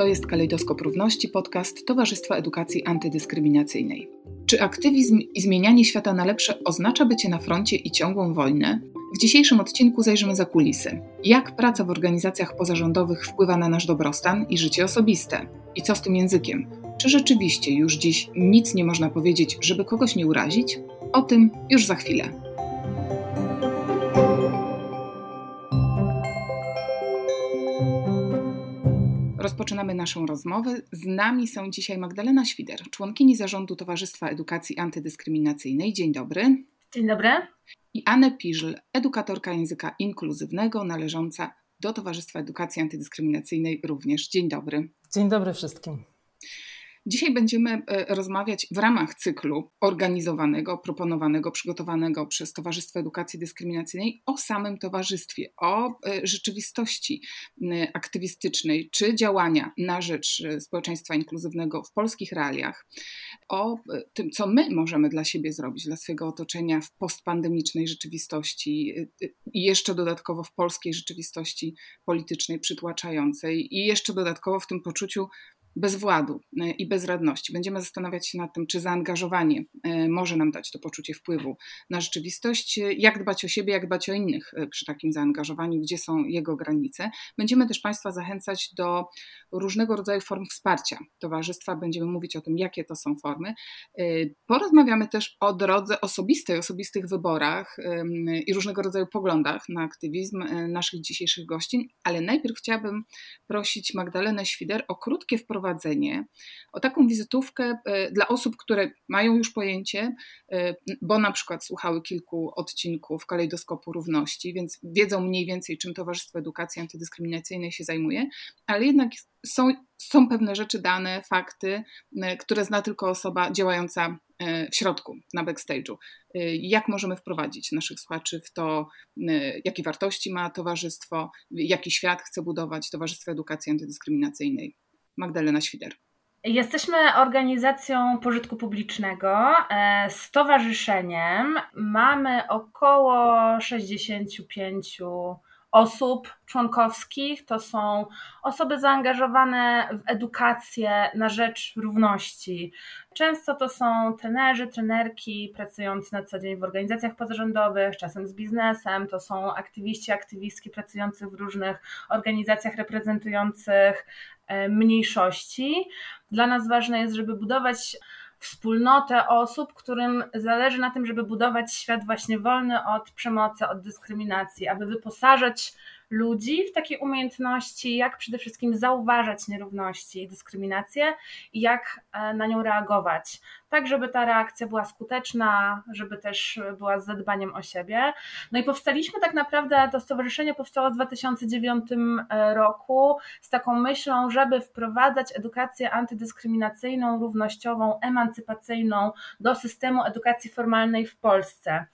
To jest Kalejdoskop Równości, podcast Towarzystwa Edukacji Antydyskryminacyjnej. Czy aktywizm i zmienianie świata na lepsze oznacza bycie na froncie i ciągłą wojnę? W dzisiejszym odcinku zajrzymy za kulisy. Jak praca w organizacjach pozarządowych wpływa na nasz dobrostan i życie osobiste? I co z tym językiem? Czy rzeczywiście już dziś nic nie można powiedzieć, żeby kogoś nie urazić? O tym już za chwilę. Rozpoczynamy naszą rozmowę. Z nami są dzisiaj Magdalena Świder, członkini zarządu Towarzystwa Edukacji Antydyskryminacyjnej. Dzień dobry. Dzień dobry. I Anę Piżl, edukatorka języka inkluzywnego należąca do Towarzystwa Edukacji Antydyskryminacyjnej również. Dzień dobry. Dzień dobry wszystkim. Dzisiaj będziemy e, rozmawiać w ramach cyklu organizowanego, proponowanego, przygotowanego przez Towarzystwo Edukacji Dyskryminacyjnej o samym towarzystwie, o e, rzeczywistości aktywistycznej czy działania na rzecz e, społeczeństwa inkluzywnego w polskich realiach, o tym, co my możemy dla siebie zrobić, dla swojego otoczenia w postpandemicznej rzeczywistości i jeszcze dodatkowo w polskiej rzeczywistości politycznej przytłaczającej i jeszcze dodatkowo w tym poczuciu bezwładu e, i bezradności. Będziemy zastanawiać się nad tym, czy zaangażowanie e, może nam dać to poczucie wpływu na rzeczywistość, e, jak dbać o siebie, jak dbać o innych przy takim zaangażowaniu, gdzie są jego granice. Będziemy też Państwa zachęcać do różnego rodzaju form wsparcia towarzystwa. Będziemy mówić o tym, jakie to są formy. Porozmawiamy też o drodze osobistej, osobistych wyborach i różnego rodzaju poglądach na aktywizm naszych dzisiejszych gościń, ale najpierw chciałabym prosić Magdalenę Świder o krótkie wprowadzenie wprowadzenie, o taką wizytówkę e, dla osób, które mają już pojęcie, e, bo na przykład słuchały kilku odcinków Kalejdoskopu Równości, więc wiedzą mniej więcej, czym Towarzystwo Edukacji Antydyskryminacyjnej się zajmuje, ale jednak są, są pewne rzeczy, dane, fakty, e, które zna tylko osoba działająca w środku, na backstage'u. Jak możemy wprowadzić naszych słuchaczy w to, jakie wartości ma towarzystwo, jaki świat chce budować Towarzystwo Edukacji Antydyskryminacyjnej? Magdalena Świder. Jesteśmy organizacją pożytku publicznego, e, stowarzyszeniem. Mamy około 65 osób członkowskich. To są osoby zaangażowane w edukację na rzecz równości. Często to są trenerzy, trenerki pracujący na co dzień w organizacjach pozarządowych, czasem z biznesem. To są aktywiści, aktywistki pracujący w różnych organizacjach reprezentujących e, mniejszości. Dla nas ważne jest, żeby budować wspólnotę osób, którym zależy na tym, żeby budować świat właśnie wolny od przemocy, od dyskryminacji, aby wyposażać ludzi w takie umiejętności, jak przede wszystkim zauważać nierówności i dyskryminację i jak e, na nią reagować. Tak, żeby ta reakcja była skuteczna, żeby też była z zadbaniem o siebie. No i powstaliśmy tak naprawdę, to stowarzyszenie powstało w 2009 e, roku z taką myślą, żeby wprowadzać edukację antydyskryminacyjną, równościową, emancypacyjną do systemu edukacji formalnej w Polsce.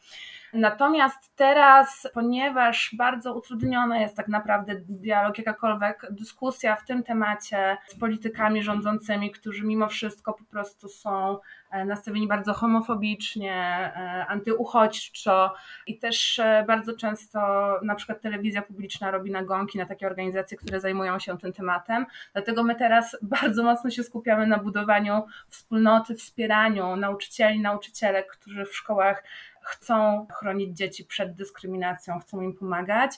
Natomiast teraz, ponieważ bardzo utrudniony jest tak naprawdę dialog, jakakolwiek dyskusja w tym temacie z politykami rządzącymi, którzy mimo wszystko po prostu są e, nastawieni bardzo homofobicznie, e, antyuchodźczo i też e, bardzo często na przykład telewizja publiczna robi nagonki na takie organizacje, które zajmują się tym tematem. Dlatego my teraz bardzo mocno się skupiamy na budowaniu wspólnoty, wspieraniu nauczycieli, nauczycielek, którzy w szkołach chcą chronić dzieci przed dyskryminacją, chcą im pomagać.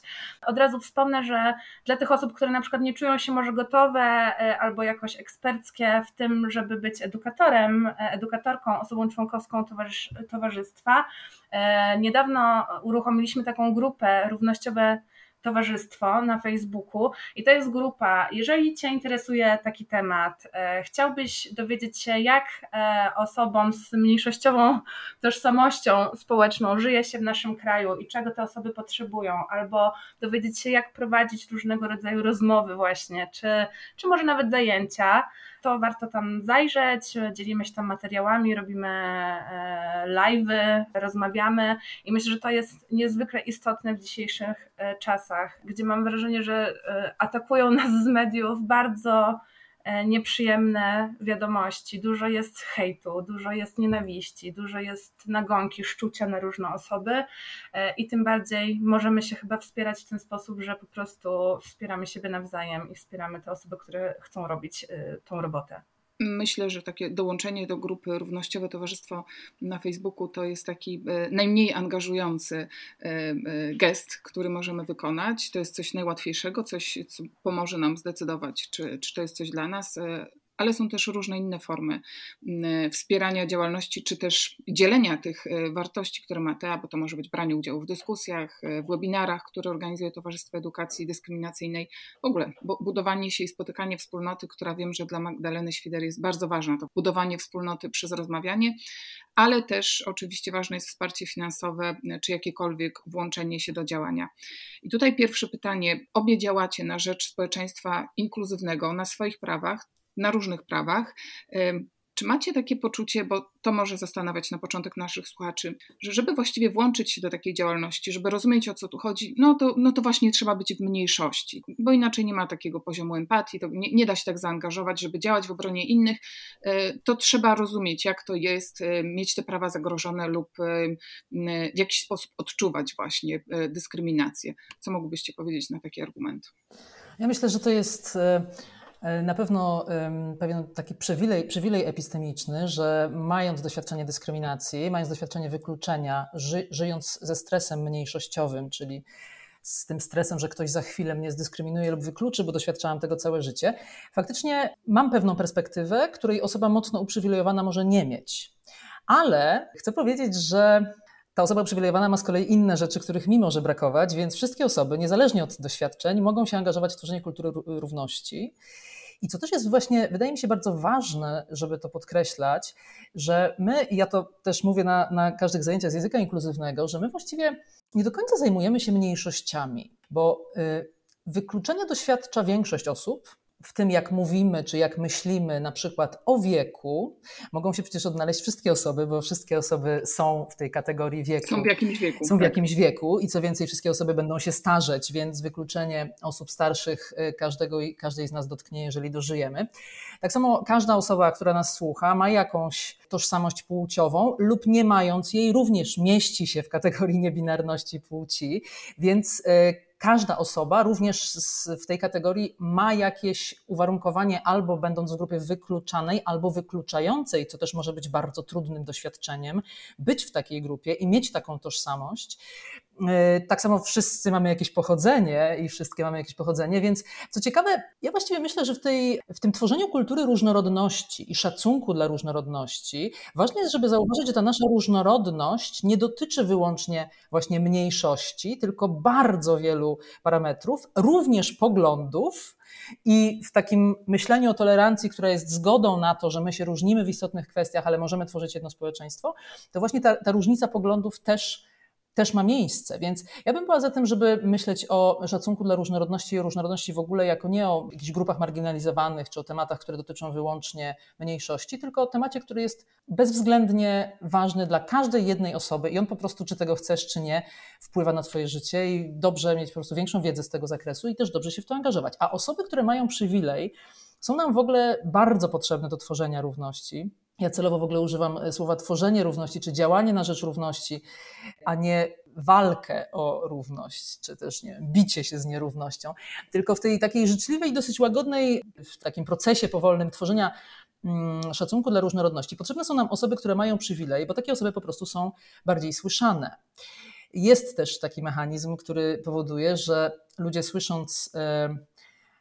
Od razu wspomnę, że dla tych osób, które na przykład nie czują się może gotowe e, albo jakoś eksperckie w tym, żeby być edukatorem, e, edukatorką, osobą członkowską towarzystwa, e, niedawno uruchomiliśmy taką grupę równościowe towarzystwo na Facebooku i to jest grupa. Jeżeli Cię interesuje taki temat, e, chciałbyś dowiedzieć się, jak e, osobom z mniejszościową tożsamością społeczną żyje się w naszym kraju i czego te osoby potrzebują, albo dowiedzieć się, jak prowadzić różnego rodzaju rozmowy, właśnie, czy, czy może nawet zajęcia to warto tam zajrzeć. Dzielimy się tam materiałami, robimy e, live'y, rozmawiamy i myślę, że to jest niezwykle istotne w dzisiejszych e, czasach, gdzie mam wrażenie, że e, atakują nas z mediów bardzo nieprzyjemne wiadomości, dużo jest hejtu, dużo jest nienawiści, dużo jest nagonki, szczucia na różne osoby e, i tym bardziej możemy się chyba wspierać w ten sposób, że po prostu wspieramy siebie nawzajem i wspieramy te osoby, które chcą robić tą robotę. Myślę, że takie dołączenie do grupy Równościowe Towarzystwo na Facebooku to jest taki e, najmniej angażujący e, e, gest, który możemy wykonać. To jest coś najłatwiejszego, coś, co pomoże nam zdecydować, czy, czy to jest coś dla nas ale są też różne inne formy mm, wspierania działalności, czy też dzielenia tych e, wartości, które ma TEA, bo to może być branie udziału w dyskusjach, e, w webinarach, które organizuje Towarzystwo Edukacji Dyskryminacyjnej, w ogóle budowanie się i spotykanie wspólnoty, która wiem, że dla Magdaleny Świder jest bardzo ważna, to budowanie wspólnoty przez rozmawianie, ale też oczywiście ważne jest wsparcie finansowe, e, czy jakiekolwiek włączenie się do działania. I tutaj pierwsze pytanie. Obie działacie na rzecz społeczeństwa inkluzywnego, na swoich prawach na różnych prawach. Czy macie takie poczucie, bo to może zastanawiać na początek naszych słuchaczy, że żeby właściwie włączyć się do takiej działalności, żeby rozumieć o co tu chodzi, no to, no to właśnie trzeba być w mniejszości, bo inaczej nie ma takiego poziomu empatii, to nie, nie da się tak zaangażować, żeby działać w obronie innych. E, to trzeba rozumieć, jak to jest, e, mieć te prawa zagrożone lub e, w jakiś sposób odczuwać właśnie dyskryminację. Co mógłbyście powiedzieć na taki argument? Ja myślę, że to jest na pewno pewien taki przywilej, przywilej epistemiczny, że mając doświadczenie dyskryminacji, mając doświadczenie wykluczenia, ży, żyjąc ze stresem mniejszościowym, czyli z tym stresem, że ktoś za chwilę mnie zdyskryminuje lub wykluczy, bo doświadczałam tego całe życie, faktycznie mam pewną perspektywę, której osoba mocno uprzywilejowana może nie mieć. Ale chcę powiedzieć, że ta osoba uprzywilejowana ma z kolei inne rzeczy, których mi może brakować, więc wszystkie osoby, niezależnie od doświadczeń, mogą się angażować w tworzenie kultury równości. I co też jest właśnie, wydaje mi się bardzo ważne, żeby to podkreślać, że my, i ja to też mówię na, na każdych zajęciach z języka inkluzywnego, że my właściwie nie do końca zajmujemy się mniejszościami, bo y, doświadcza większość osób, w tym, jak mówimy, czy jak myślimy, na przykład o wieku, mogą się przecież odnaleźć wszystkie osoby, bo wszystkie osoby są w tej kategorii wieku. Są w jakimś wieku. Są w tak. jakimś wieku i co więcej, wszystkie osoby będą się starzeć, więc wykluczenie osób starszych y, każdego, każdej z nas dotknie, jeżeli dożyjemy. Tak samo każda osoba, która nas słucha, ma jakąś tożsamość płciową lub nie mając jej, również mieści się w kategorii niebinarności płci, więc y, każda osoba, również w tej kategorii, ma jakieś uwarunkowanie albo będąc w grupie wykluczanej, albo wykluczającej, co też może być bardzo trudnym doświadczeniem, być w takiej grupie i mieć taką tożsamość. E, tak samo wszyscy mamy jakieś pochodzenie i wszystkie mamy jakieś pochodzenie, więc co ciekawe, ja właściwie myślę, że w, tej, w tym tworzeniu kultury różnorodności i szacunku dla różnorodności, ważne jest, żeby zauważyć, że ta nasza różnorodność nie dotyczy wyłącznie właśnie mniejszości, tylko bardzo wielu parametrów, również poglądów, i w takim myśleniu o tolerancji, która jest zgodą na to, że my się różnimy w istotnych kwestiach, ale możemy tworzyć jedno społeczeństwo, to właśnie ta, ta różnica poglądów też też ma miejsce. Więc ja bym była za tym, żeby myśleć o szacunku dla różnorodności i różnorodności w ogóle jako nie o jakichś grupach marginalizowanych czy o tematach, które dotyczą wyłącznie mniejszości, tylko o temacie, który jest bezwzględnie ważny dla każdej jednej osoby i on po prostu, czy tego chcesz, czy nie, wpływa na Twoje życie i dobrze mieć po prostu większą wiedzę z tego zakresu i też dobrze się w to angażować. A osoby, które mają przywilej, są nam w ogóle bardzo potrzebne do tworzenia równości. Ja celowo w ogóle używam e, słowa tworzenie równości, czy działanie na rzecz równości, a nie walkę o równość, czy też nie bicie się z nierównością, tylko w tej takiej życzliwej, dosyć łagodnej, w takim procesie powolnym tworzenia mm, szacunku dla różnorodności. Potrzebne są nam osoby, które mają przywilej, bo takie osoby po prostu są bardziej słyszane. Jest też taki mechanizm, który powoduje, że ludzie słysząc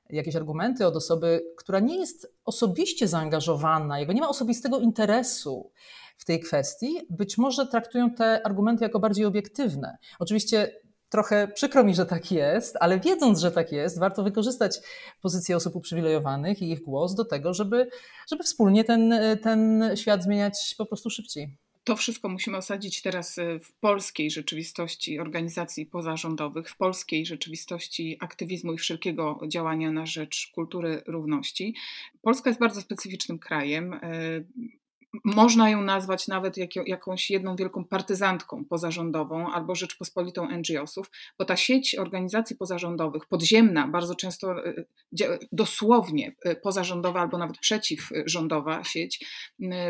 jakieś argumenty od osoby, która nie jest osobiście zaangażowana, jego nie ma osobistego interesu w tej kwestii, być może traktują te argumenty jako bardziej obiektywne. Oczywiście trochę przykro mi, że tak jest, ale wiedząc, że tak jest, warto wykorzystać pozycję osób uprzywilejowanych i ich głos do tego, żeby, żeby wspólnie ten, ten świat zmieniać po prostu szybciej to wszystko musimy osadzić teraz y, w polskiej rzeczywistości organizacji pozarządowych, w polskiej rzeczywistości aktywizmu i wszelkiego działania na rzecz kultury równości. Polska jest bardzo specyficznym krajem. Można ją nazwać nawet jak, jakąś jedną wielką partyzantką pozarządową albo Rzeczpospolitą NGO-sów, bo ta sieć organizacji pozarządowych, podziemna, bardzo często e, dosłownie e, pozarządowa albo nawet przeciwrządowa sieć,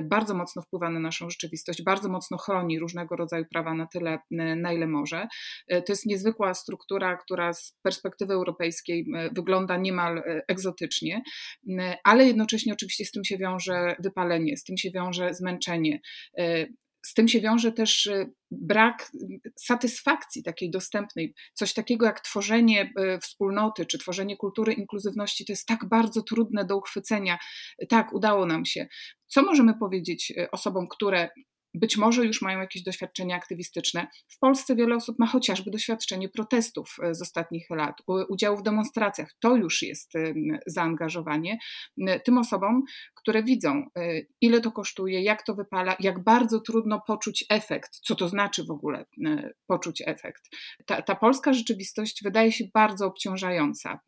bardzo mocno wpływa na naszą rzeczywistość, bardzo mocno chroni różnego rodzaju prawa na tyle, na ile może. To jest niezwykła struktura, która z perspektywy europejskiej wygląda niemal egzotycznie, ale jednocześnie oczywiście z tym się wiąże wypalenie, z tym się wiąże zmęczenie. E, z tym się wiąże też e, brak satysfakcji takiej dostępnej. Coś takiego jak tworzenie e, wspólnoty czy tworzenie kultury inkluzywności to jest tak bardzo trudne do uchwycenia. Tak, udało nam się. Co możemy powiedzieć osobom, które być może już mają jakieś doświadczenia aktywistyczne. W Polsce wiele osób ma chociażby doświadczenie protestów e, z ostatnich lat, udziału w demonstracjach. To już jest zaangażowanie. Tym osobom, które widzą, e, ile to kosztuje, jak to wypala, jak bardzo trudno poczuć efekt, co to znaczy w ogóle e, poczuć efekt. Ta, ta polska rzeczywistość wydaje się bardzo obciążająca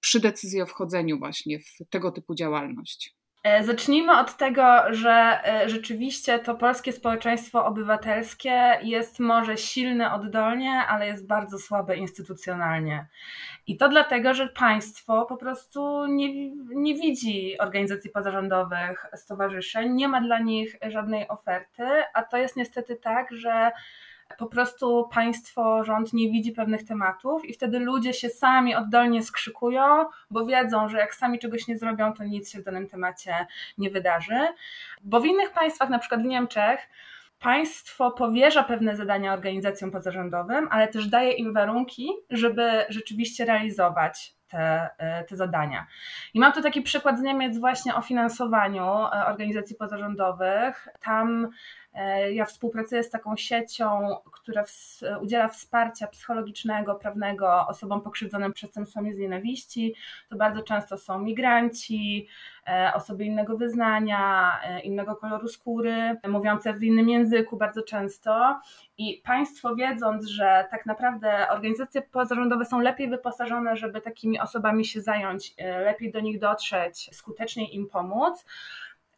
przy decyzji o wchodzeniu właśnie w tego typu działalność. E, zacznijmy od tego, że e, rzeczywiście to polskie społeczeństwo obywatelskie jest może silne oddolnie, ale jest bardzo słabe instytucjonalnie. I to dlatego, że państwo po prostu nie, nie widzi organizacji pozarządowych, stowarzyszeń, nie ma dla nich żadnej oferty, a to jest niestety tak, że po prostu państwo, rząd nie widzi pewnych tematów i wtedy ludzie się sami oddolnie skrzykują, bo wiedzą, że jak sami czegoś nie zrobią, to nic się w danym temacie nie wydarzy. Bo w innych państwach, na przykład w Niemczech, państwo powierza pewne zadania organizacjom pozarządowym, ale też daje im warunki, żeby rzeczywiście realizować te, e, te zadania. I mam tu taki przykład z Niemiec właśnie o finansowaniu e, organizacji pozarządowych. Tam ja współpracuję z taką siecią, która udziela wsparcia psychologicznego, prawnego osobom pokrzywdzonym przestępstwami z nienawiści. To bardzo często są migranci, osoby innego wyznania, innego koloru skóry, mówiące w innym języku bardzo często. I państwo wiedząc, że tak naprawdę organizacje pozarządowe są lepiej wyposażone, żeby takimi osobami się zająć, e, lepiej do nich dotrzeć, skuteczniej im pomóc.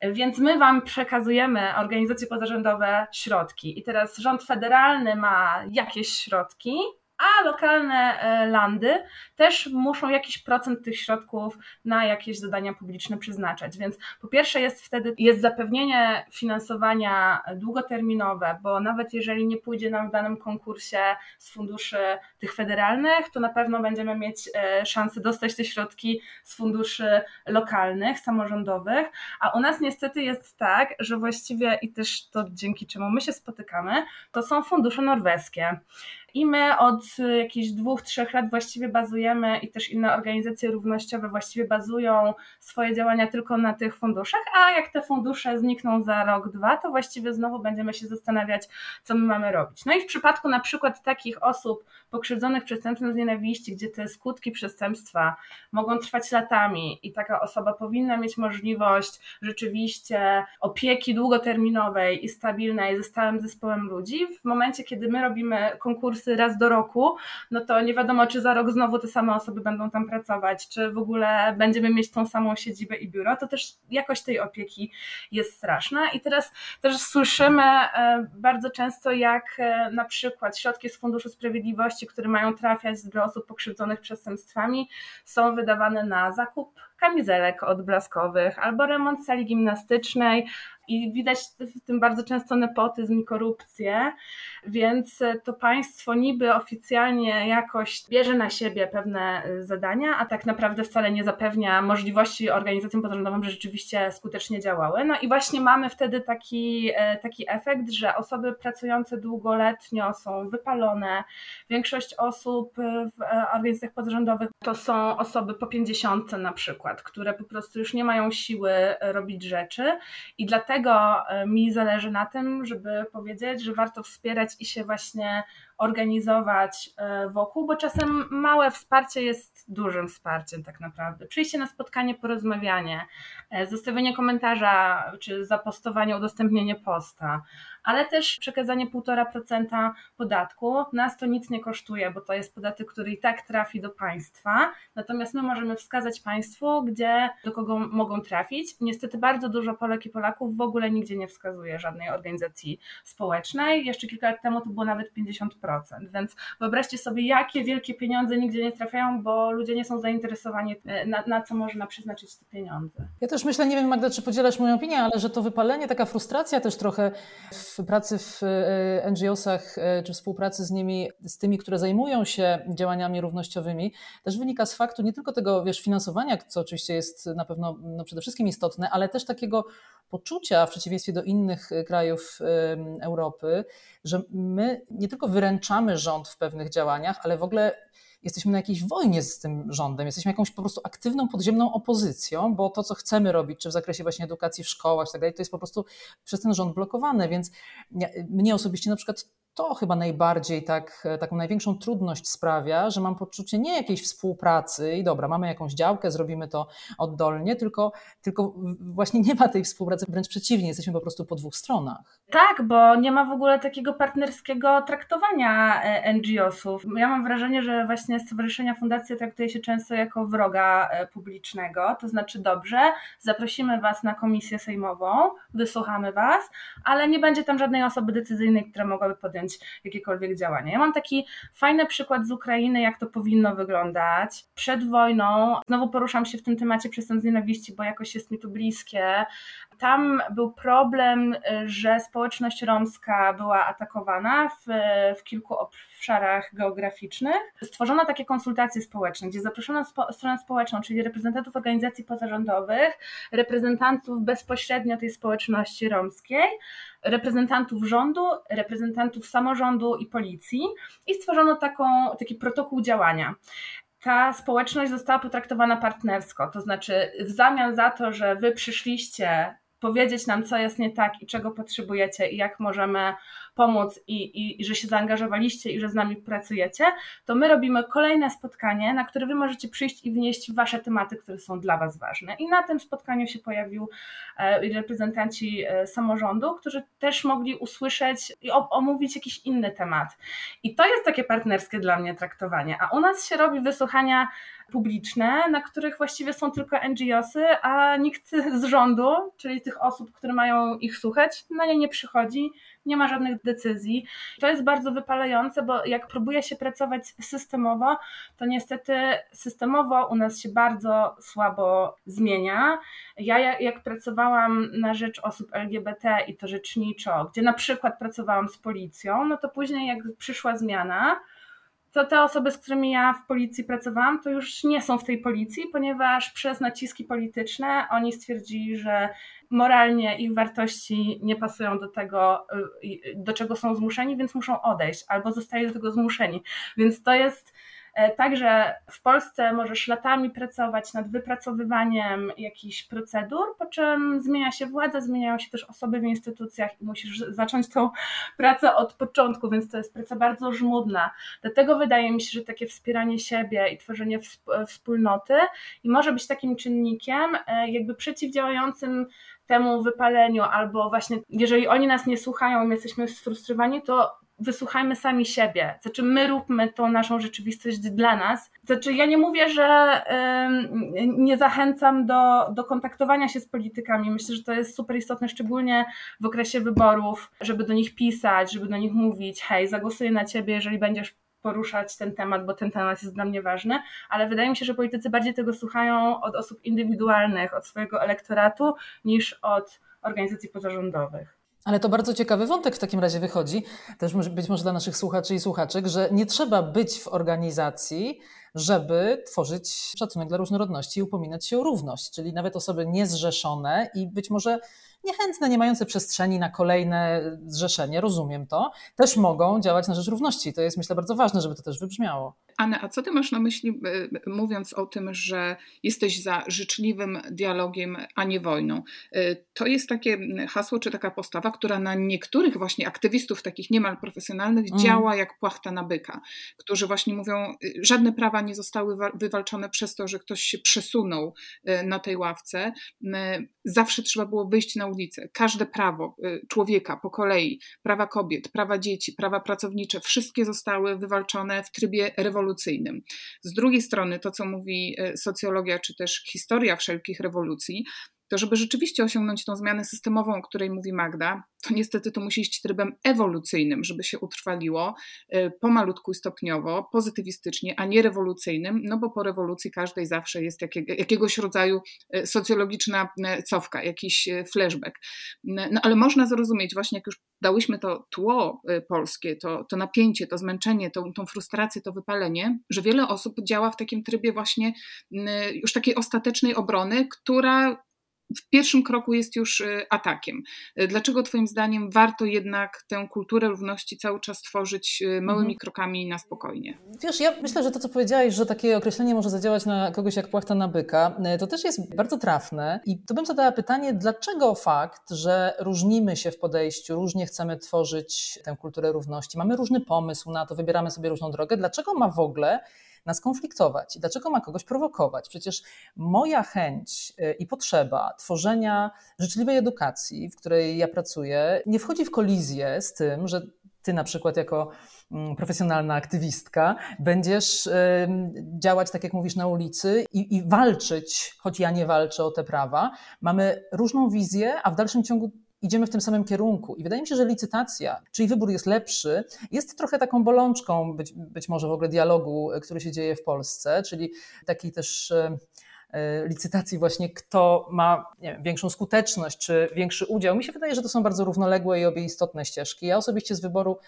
Więc my Wam przekazujemy, organizacje pozarządowe, środki. I teraz rząd federalny ma jakieś środki, a lokalne e, landy też muszą jakiś procent tych środków na jakieś zadania publiczne przeznaczać. Więc po pierwsze jest wtedy jest zapewnienie finansowania długoterminowe, bo nawet jeżeli nie pójdzie nam w danym konkursie z funduszy tych federalnych, to na pewno będziemy mieć e, szansę dostać te środki z funduszy lokalnych, samorządowych, a u nas niestety jest tak, że właściwie i też to dzięki czemu my się spotykamy, to są fundusze norweskie. I my od jakichś dwóch, trzech lat właściwie bazujemy i też inne organizacje równościowe właściwie bazują swoje działania tylko na tych funduszach, a jak te fundusze znikną za rok, dwa, to właściwie znowu będziemy się zastanawiać, co my mamy robić. No i w przypadku na przykład takich osób pokrzywdzonych przestępstwem z nienawiści, gdzie te skutki przestępstwa mogą trwać latami i taka osoba powinna mieć możliwość rzeczywiście opieki długoterminowej i stabilnej ze stałym zespołem ludzi, w momencie, kiedy my robimy konkursy raz do roku, no to nie wiadomo, czy za rok znowu te same osoby będą tam pracować, czy w ogóle będziemy mieć tą samą siedzibę i biuro, to też jakość tej opieki jest straszna. I teraz też słyszymy e, bardzo często, jak e, na przykład środki z Funduszu Sprawiedliwości, które mają trafiać do osób pokrzywdzonych przestępstwami, są wydawane na zakup kamizelek odblaskowych albo remont sali gimnastycznej, i widać w tym bardzo często nepotyzm i korupcję, więc to państwo niby oficjalnie jakoś bierze na siebie pewne zadania, a tak naprawdę wcale nie zapewnia możliwości organizacjom pozarządowym, że rzeczywiście skutecznie działały. No i właśnie mamy wtedy taki, e, taki efekt, że osoby pracujące długoletnio są wypalone. Większość osób w e, organizacjach pozarządowych to są osoby po 50 na przykład, które po prostu już nie mają siły robić rzeczy i dlatego e, mi zależy na tym, żeby powiedzieć, że warto wspierać i się właśnie organizować e, wokół, bo czasem małe wsparcie jest dużym wsparciem tak naprawdę. Przyjście na spotkanie, porozmawianie, e, zostawienie komentarza, czy zapostowanie, udostępnienie posta, ale też przekazanie 1,5% podatku. Nas to nic nie kosztuje, bo to jest podatek, który i tak trafi do państwa, natomiast my możemy wskazać państwu, gdzie, do kogo mogą trafić. Niestety bardzo dużo Polek i Polaków w ogóle nigdzie nie wskazuje żadnej organizacji społecznej. Jeszcze kilka lat temu to było nawet 50%, więc wyobraźcie sobie, jakie wielkie pieniądze nigdzie nie trafiają, bo ludzie nie są zainteresowani, e, na, na co można przeznaczyć te pieniądze. Ja też myślę, nie wiem Magda, czy podzielasz moją opinię, ale że to wypalenie, taka frustracja też trochę w pracy w e, NGO-sach, e, czy współpracy z nimi, z tymi, które zajmują się działaniami równościowymi, też wynika z faktu nie tylko tego, wiesz, finansowania, co oczywiście jest na pewno no, przede wszystkim istotne, ale też takiego poczucia, w przeciwieństwie do innych e, krajów Europy, że my nie tylko wyręczamy rząd w pewnych działaniach, ale w ogóle jesteśmy na jakiejś wojnie z tym rządem, jesteśmy jakąś po prostu aktywną, podziemną opozycją, bo to, co chcemy robić, czy w zakresie właśnie edukacji w szkołach, tak dalej, to jest po prostu przez ten rząd blokowane, więc mnie osobiście na przykład to chyba najbardziej tak, taką największą trudność sprawia, że mam poczucie nie jakiejś współpracy i dobra, mamy jakąś działkę, zrobimy to oddolnie, tylko, tylko właśnie nie ma tej współpracy, wręcz przeciwnie, jesteśmy po prostu po dwóch stronach. Tak, bo nie ma w ogóle takiego partnerskiego traktowania e, NGO-sów. Ja mam wrażenie, że właśnie Stowarzyszenia Fundacje traktuje się często jako wroga e, publicznego, to znaczy dobrze, zaprosimy Was na komisję sejmową, wysłuchamy Was, ale nie będzie tam żadnej osoby decyzyjnej, która mogłaby podjąć podjąć jakiekolwiek działania. Ja mam taki fajny przykład z Ukrainy, jak to powinno wyglądać. Przed wojną, znowu poruszam się w tym temacie przestępstw nienawiści, bo jakoś jest mi tu bliskie. Tam był problem, że społeczność romska była atakowana w, w kilku obszarach geograficznych. Stworzono takie konsultacje społeczne, gdzie zaproszono spo, stronę społeczną, czyli reprezentantów organizacji pozarządowych, reprezentantów bezpośrednio tej społeczności romskiej, reprezentantów rządu, reprezentantów samorządu i policji i stworzono taką, taki protokół działania ta społeczność została potraktowana partnersko, to znaczy w zamian za to, że wy przyszliście powiedzieć nam, co jest nie tak i czego potrzebujecie i jak możemy pomóc i, i, i, że się zaangażowaliście i że z nami pracujecie, to my robimy kolejne spotkanie, na które wy możecie przyjść i wnieść wasze tematy, które są dla was ważne. I na tym spotkaniu się pojawił e, reprezentanci e, samorządu, którzy też mogli usłyszeć i omówić jakiś inny temat. I to jest takie partnerskie dla mnie traktowanie. A u nas się robi wysłuchania publiczne, na których właściwie są tylko NGOsy, a nikt z rządu, czyli tych osób, które mają ich słuchać, na nie nie przychodzi, nie ma żadnych decyzji. To jest bardzo wypalające, bo jak próbuje się pracować systemowo, to niestety systemowo u nas się bardzo słabo zmienia. Ja jak pracowałam na rzecz osób LGBT i to rzeczniczo, gdzie na przykład pracowałam z policją, no to później jak przyszła zmiana, to te osoby, z którymi ja w policji pracowałam, to już nie są w tej policji, ponieważ przez naciski polityczne oni stwierdzili, że moralnie ich wartości nie pasują do tego, y, do czego są zmuszeni, więc muszą odejść albo zostali do tego zmuszeni. Więc to jest także w Polsce możesz latami pracować nad wypracowywaniem jakichś procedur, po czym zmienia się władza, zmieniają się też osoby w instytucjach i musisz zacząć tą pracę od początku, więc to jest praca bardzo żmudna. Dlatego wydaje mi się, że takie wspieranie siebie i tworzenie wspólnoty i może być takim czynnikiem e, jakby przeciwdziałającym temu wypaleniu, albo właśnie jeżeli oni nas nie słuchają i my jesteśmy sfrustrowani, to wysłuchajmy sami siebie. Znaczy, my róbmy tą naszą rzeczywistość dla nas. Znaczy, ja nie mówię, że nie zachęcam do, do kontaktowania się z politykami. Myślę, że to jest super istotne, szczególnie w okresie wyborów, żeby do nich pisać, żeby do nich mówić: hej, zagłosuję na ciebie, jeżeli będziesz poruszać ten temat, bo ten temat jest dla mnie ważny, ale wydaje mi się, że politycy bardziej tego słuchają od osób indywidualnych, od swojego elektoratu, niż od organizacji pozarządowych. Ale to bardzo ciekawy wątek w takim razie wychodzi, też być może dla naszych słuchaczy i słuchaczek, że nie trzeba być w organizacji, żeby tworzyć szacunek dla różnorodności i upominać się o równość. Czyli nawet osoby niezrzeszone i być może niechętne, nie mające przestrzeni na kolejne zrzeszenie, rozumiem to, też mogą działać na rzecz równości. To jest myślę bardzo ważne, żeby to też wybrzmiało. Anna, a co ty masz na myśli, mówiąc o tym, że jesteś za życzliwym dialogiem, a nie wojną? To jest takie hasło, czy taka postawa, która na niektórych właśnie aktywistów, takich niemal profesjonalnych, mm. działa jak płachta na byka, którzy właśnie mówią, żadne prawa nie zostały wywalczone przez to, że ktoś się przesunął na tej ławce. Zawsze trzeba było wyjść na Każde prawo człowieka po kolei, prawa kobiet, prawa dzieci, prawa pracownicze, wszystkie zostały wywalczone w trybie rewolucyjnym. Z drugiej strony, to co mówi e, socjologia czy też historia wszelkich rewolucji, to żeby rzeczywiście osiągnąć tą zmianę systemową, o której mówi Magda, to niestety to musi iść trybem ewolucyjnym, żeby się utrwaliło e, pomalutku i stopniowo, pozytywistycznie, a nie rewolucyjnym, no bo po rewolucji każdej zawsze jest jakiegoś rodzaju e, socjologiczna cofka, jakiś flashback. No ale można zrozumieć, właśnie jak już dałyśmy to tło y, polskie, to, to napięcie, to zmęczenie, tą, tą frustrację, to wypalenie, że wiele osób działa w takim trybie właśnie y, już takiej ostatecznej obrony, która w pierwszym kroku jest już y, atakiem. Y, dlaczego Twoim zdaniem warto jednak tę kulturę równości cały czas tworzyć y, małymi mhm. krokami na spokojnie? Wiesz, ja myślę, że to, co powiedziałeś, że takie określenie może zadziałać na kogoś jak płachta na byka, to też jest bardzo trafne. I to bym zadała pytanie, dlaczego fakt, że różnimy się w podejściu, różnie chcemy tworzyć tę kulturę równości, mamy różny pomysł na to, wybieramy sobie różną drogę, dlaczego ma w ogóle nas konfliktować. I dlaczego ma kogoś prowokować? Przecież moja chęć y, i potrzeba tworzenia życzliwej edukacji, w której ja pracuję, nie wchodzi w kolizję z tym, że ty na przykład jako mm, profesjonalna aktywistka będziesz działać, tak jak mówisz, na ulicy i, i walczyć, choć ja nie walczę o te prawa. Mamy różną wizję, a w dalszym ciągu idziemy w tym samym kierunku. I wydaje mi się, że licytacja, czyli wybór jest lepszy, jest trochę taką bolączką być, być może w ogóle dialogu, który się dzieje w Polsce, czyli takiej też e, e, licytacji właśnie, kto ma wiem, większą skuteczność czy większy udział. Mi się wydaje, że to są bardzo równoległe i obie istotne ścieżki. Ja osobiście z wyboru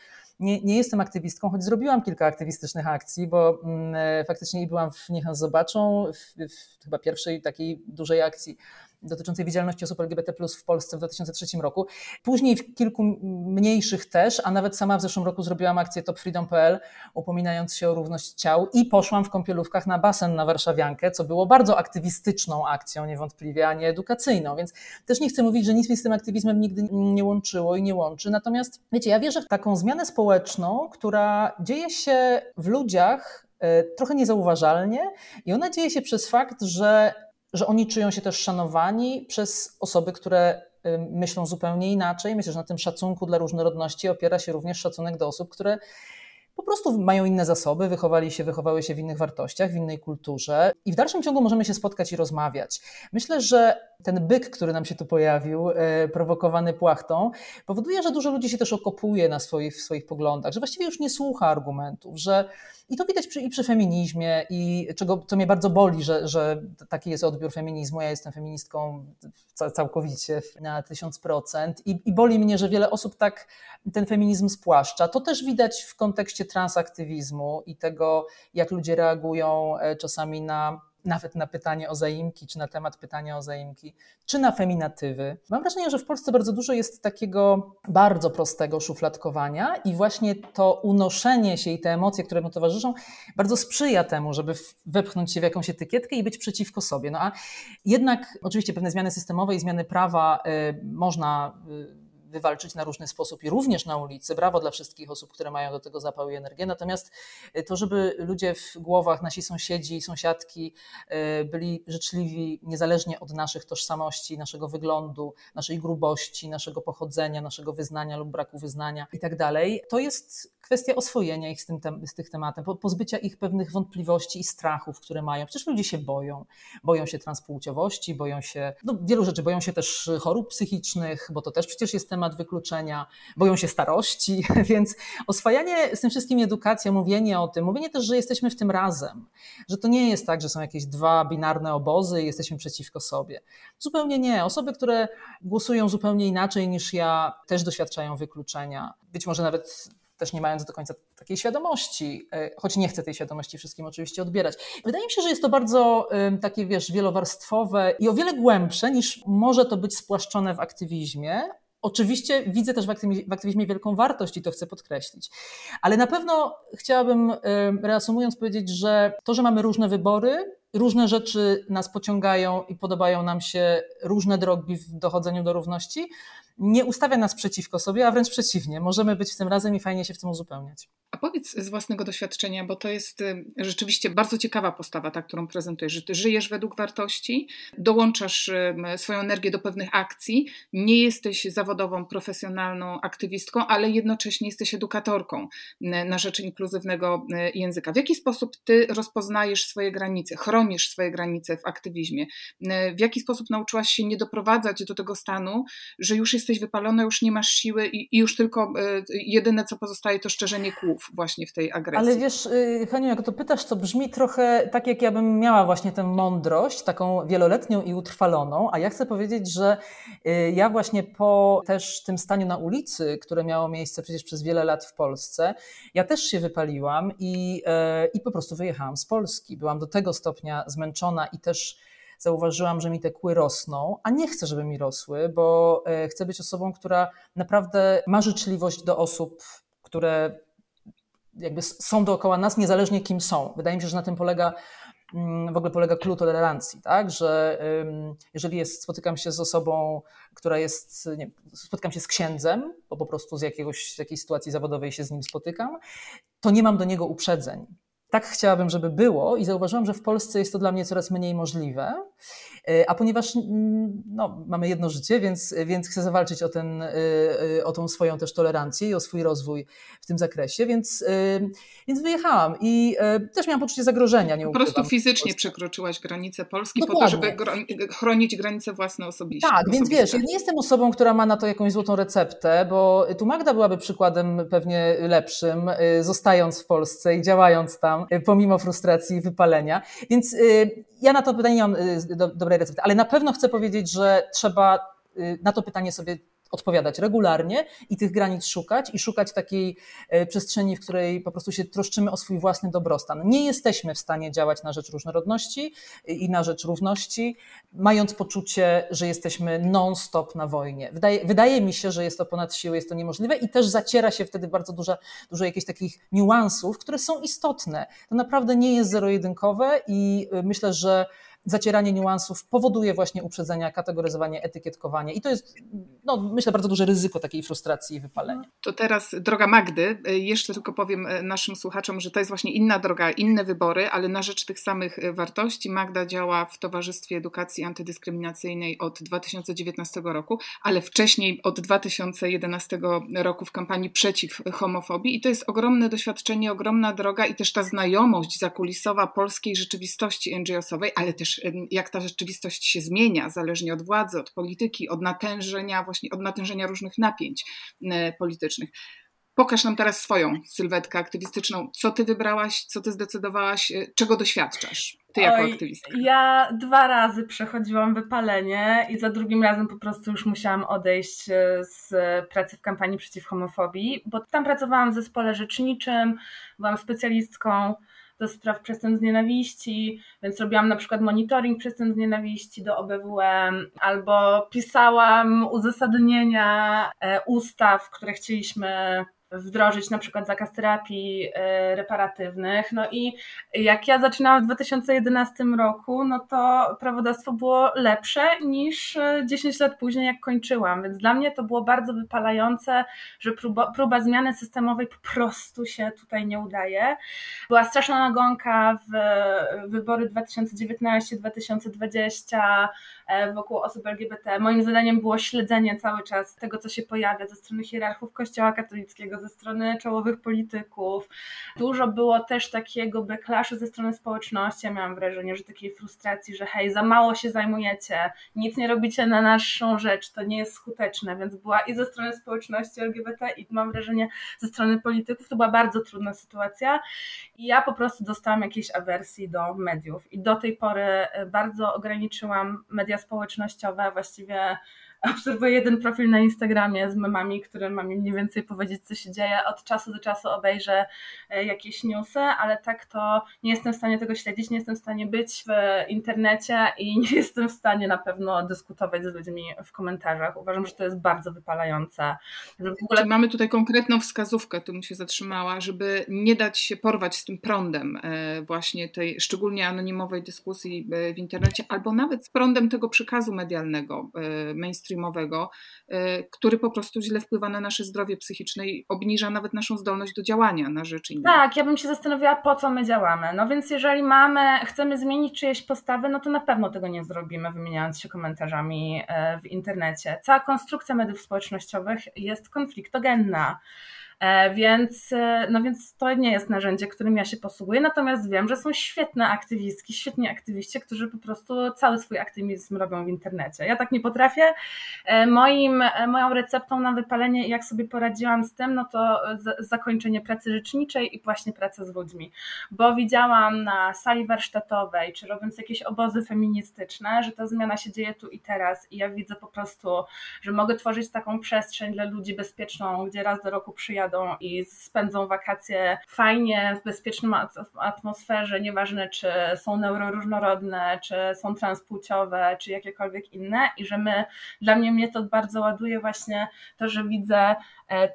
nie, nie jestem aktywistką, choć zrobiłam kilka aktywistycznych akcji, bo mm, e, faktycznie byłam w Niech nas zobaczą, w, w chyba pierwszej takiej dużej akcji dotyczącej widzialności osób LGBT w Polsce w 2003 roku. Później w kilku mniejszych też, a nawet sama w zeszłym roku zrobiłam akcję topfreedom.pl, upominając się o równość ciał i poszłam w kąpielówkach na basen na Warszawiankę, co było bardzo aktywistyczną akcją niewątpliwie, a nie edukacyjną, więc też nie chcę mówić, że nic mi z tym aktywizmem nigdy nie łączyło i nie łączy. Natomiast wiecie, ja wierzę w taką zmianę społeczną, która dzieje się w ludziach e, trochę niezauważalnie i ona dzieje się przez fakt, że że oni czują się też szanowani przez osoby, które myślą zupełnie inaczej. Myślę, że na tym szacunku dla różnorodności opiera się również szacunek do osób, które po prostu mają inne zasoby, wychowali się, wychowały się w innych wartościach, w innej kulturze i w dalszym ciągu możemy się spotkać i rozmawiać. Myślę, że ten byk, który nam się tu pojawił, e, prowokowany płachtą, powoduje, że dużo ludzi się też okopuje na swoich, w swoich poglądach, że właściwie już nie słucha argumentów, że i to widać przy, i przy feminizmie, i czego, co mnie bardzo boli, że, że taki jest odbiór feminizmu. Ja jestem feministką całkowicie na tysiąc procent i, boli mnie, że wiele osób tak ten feminizm spłaszcza. To też widać w kontekście transaktywizmu i tego, jak ludzie reagują e, czasami na nawet na pytanie o zaimki, czy na temat pytania o zaimki, czy na feminatywy. Mam wrażenie, że w Polsce bardzo dużo jest takiego bardzo prostego szufladkowania i właśnie to unoszenie się i te emocje, które mu towarzyszą, bardzo sprzyja temu, żeby wepchnąć się w jakąś etykietkę i być przeciwko sobie. No a jednak oczywiście pewne zmiany systemowe i zmiany prawa y, można y, wywalczyć na różny sposób i również na ulicy. Brawo dla wszystkich osób, które mają do tego zapał i energię. Natomiast y, to, żeby ludzie w głowach, nasi sąsiedzi sąsiadki y, byli życzliwi niezależnie od naszych tożsamości, naszego wyglądu, naszej grubości, naszego pochodzenia, naszego wyznania lub braku wyznania i tak to jest kwestia oswojenia ich z, tym, z tematem, pozbycia ich pewnych wątpliwości i strachów, które mają. Przecież ludzie się boją. Boją się transpłciowości, boją się no, wielu rzeczy, boją się też chorób psychicznych, bo to też przecież jest temat wykluczenia, boją się starości, więc oswajanie z tym wszystkim edukacja, mówienie o tym, mówienie też, że jesteśmy w tym razem, że to nie jest tak, że są jakieś dwa binarne obozy i jesteśmy przeciwko sobie. Zupełnie nie. Osoby, które głosują zupełnie inaczej niż ja, też doświadczają wykluczenia. Być może nawet też nie mając do końca takiej świadomości, e, choć nie chcę tej świadomości wszystkim oczywiście odbierać. Wydaje mi się, że jest to bardzo takie, wiesz, wielowarstwowe i o wiele głębsze niż może to być spłaszczone w aktywizmie, Oczywiście widzę też w aktywizmie, wielką wartość i to chcę podkreślić. Ale na pewno chciałabym, reasumując, powiedzieć, że to, że mamy różne wybory, różne rzeczy nas pociągają i podobają nam się różne drogi w dochodzeniu do równości, nie ustawia nas przeciwko sobie, a wręcz przeciwnie. Możemy być w tym razem i fajnie się w tym uzupełniać. A powiedz z własnego doświadczenia, bo to jest y, rzeczywiście bardzo ciekawa postawa, ta, którą prezentujesz, że ty żyjesz według wartości, dołączasz y, swoją energię do pewnych akcji, nie jesteś zawodową, profesjonalną aktywistką, ale jednocześnie jesteś edukatorką y, na rzecz inkluzywnego języka. W jaki sposób ty rozpoznajesz swoje granice, chronisz swoje granice w aktywizmie? W jaki sposób nauczyłaś się nie doprowadzać do tego stanu, że już jesteś wypalona, już nie masz siły i, i już tylko jedyne, co pozostaje, to szczerzenie kół? właśnie w tej agresji. Ale wiesz, y, Haniu, jak to pytasz, to brzmi trochę tak, jak ja bym miała właśnie tę mądrość, taką wieloletnią i utrwaloną, a ja chcę powiedzieć, że y, ja właśnie po też tym staniu na ulicy, które miało miejsce przecież przez wiele lat w Polsce, ja też się wypaliłam i, y, i po prostu wyjechałam z Polski. Byłam do tego stopnia zmęczona i też zauważyłam, że mi te kły rosną, a nie chcę, żeby mi rosły, bo chcę być osobą, która naprawdę ma życzliwość do osób, które jakby są dookoła nas, niezależnie kim są. Wydaje mi się, że na tym polega mm, w ogóle polega klucz tolerancji, tak? że jeżeli jest, spotykam się z osobą, która jest, nie, spotykam się z księdzem, bo po prostu z jakiegoś, z jakiejś sytuacji zawodowej się z nim spotykam, to nie mam do niego uprzedzeń. Tak chciałabym, żeby było i zauważyłam, że w Polsce jest to dla mnie coraz mniej możliwe. E, a ponieważ no, mamy jedno życie, więc, więc chcę zawalczyć o, ten, e, e, o tą swoją też tolerancję i o swój rozwój w tym zakresie, więc, więc wyjechałam i też miałam poczucie zagrożenia. Nie po prostu fizycznie przekroczyłaś granicę Polski Dokładnie. po to, żeby chronić granice własne osobiście. Tak, więc wiesz, ja nie jestem osobą, która ma na to jakąś złotą receptę, bo tu Magda byłaby przykładem pewnie lepszym, zostając w Polsce i działając tam pomimo frustracji i wypalenia. Więc ja na to pytanie nie mam dobrej recepty, ale na pewno chcę powiedzieć, że trzeba y, na to pytanie sobie odpowiadać regularnie i tych granic szukać i szukać takiej e, przestrzeni, w której po prostu się troszczymy o swój własny dobrostan. Nie jesteśmy w stanie działać na rzecz różnorodności i na rzecz równości, mając poczucie, że jesteśmy non-stop na wojnie. Wydaje, wydaje mi się, że jest to ponad siłę, jest to niemożliwe i też zaciera się wtedy bardzo dużo, dużo jakichś takich niuansów, które są istotne. To naprawdę nie jest zero-jedynkowe i y, myślę, że zacieranie niuansów powoduje właśnie uprzedzenia, kategoryzowanie, etykietkowanie i to jest, no, myślę, bardzo duże ryzyko takiej frustracji i wypalenia. To teraz droga Magdy. Jeszcze tylko powiem e, naszym słuchaczom, że to jest właśnie inna droga, inne wybory, ale na rzecz tych samych e, wartości. Magda działa w Towarzystwie Edukacji Antydyskryminacyjnej od 2019 roku, ale wcześniej od 2011 roku w kampanii przeciw homofobii i to jest ogromne doświadczenie, ogromna droga i też ta znajomość zakulisowa polskiej rzeczywistości NGO-sowej, ale też jak ta rzeczywistość się zmienia, zależnie od władzy, od polityki, od natężenia, właśnie od natężenia różnych napięć politycznych. Pokaż nam teraz swoją sylwetkę aktywistyczną. Co ty wybrałaś, co ty zdecydowałaś, e, czego doświadczasz? Ty jako Oj, aktywistka. Ja dwa razy przechodziłam wypalenie i za drugim razem po prostu już musiałam odejść e, z pracy w kampanii przeciw homofobii, bo tam pracowałam w zespole rzeczniczym, byłam specjalistką do spraw przestępstw z nienawiści, więc robiłam na przykład monitoring przestępstw z nienawiści do OBWM, albo pisałam uzasadnienia e, ustaw, które chcieliśmy wdrożyć na przykład zakaz terapii e, reparatywnych. No i jak ja zaczynałam w 2011 roku, no to prawodawstwo było lepsze niż 10 e, lat później, jak kończyłam. Więc dla mnie to było bardzo wypalające, że próba, próba zmiany systemowej po prostu się tutaj nie udaje. Była straszna nagonka w wybory 2019-2020 e, wokół osób LGBT. Moim zadaniem było śledzenie cały czas tego, co się pojawia ze strony hierarchów Kościoła katolickiego, ze strony czołowych polityków. Dużo było też takiego backlashu ze strony społeczności. Ja miałam wrażenie, że takiej frustracji, że hej, za mało się zajmujecie, nic nie robicie na naszą rzecz, to nie jest skuteczne, więc była i ze strony społeczności LGBT i mam wrażenie ze strony polityków to była bardzo trudna sytuacja i ja po prostu dostałam jakiejś awersji do mediów i do tej pory bardzo ograniczyłam media społecznościowe, właściwie obserwuję jeden profil na Instagramie z memami, które ma mi mniej więcej powiedzieć, co się dzieje. Od czasu do czasu obejrzę e, jakieś newsy, ale tak to nie jestem w stanie tego śledzić, nie jestem w stanie być w internecie i nie jestem w stanie na pewno dyskutować z ludźmi w komentarzach. Uważam, że to jest bardzo wypalające. W ogóle... Mamy tutaj konkretną wskazówkę, tu bym się zatrzymała, żeby nie dać się porwać z tym prądem e, właśnie tej szczególnie anonimowej dyskusji e, w internecie, albo nawet z prądem tego przekazu medialnego, mainstreamowego, który po prostu źle wpływa na nasze zdrowie psychiczne i obniża nawet naszą zdolność do działania na rzecz innych. Tak, ja bym się zastanowiła, po co my działamy. No więc jeżeli mamy, chcemy zmienić czyjeś postawy, no to na pewno tego nie zrobimy, wymieniając się komentarzami e, w internecie. Cała konstrukcja mediów społecznościowych jest konfliktogenna. E, więc, e, no więc to nie jest narzędzie, którym ja się posługuję, natomiast wiem, że są świetne aktywistki, świetni aktywiści, którzy po prostu cały swój aktywizm robią w internecie. Ja tak nie potrafię. E, moim, moją receptą na wypalenie, jak sobie poradziłam z tym, no to zakończenie pracy rzeczniczej i właśnie praca z ludźmi, bo widziałam na sali warsztatowej, czy robiąc jakieś obozy feministyczne, że ta zmiana się dzieje tu i teraz i ja widzę po prostu, że mogę tworzyć taką przestrzeń dla ludzi bezpieczną, gdzie raz do roku i spędzą wakacje fajnie, w bezpiecznym atmosferze, nieważne czy są neuroróżnorodne, czy są transpłciowe, czy jakiekolwiek inne. I że my, dla mnie mnie to bardzo ładuje właśnie to, że widzę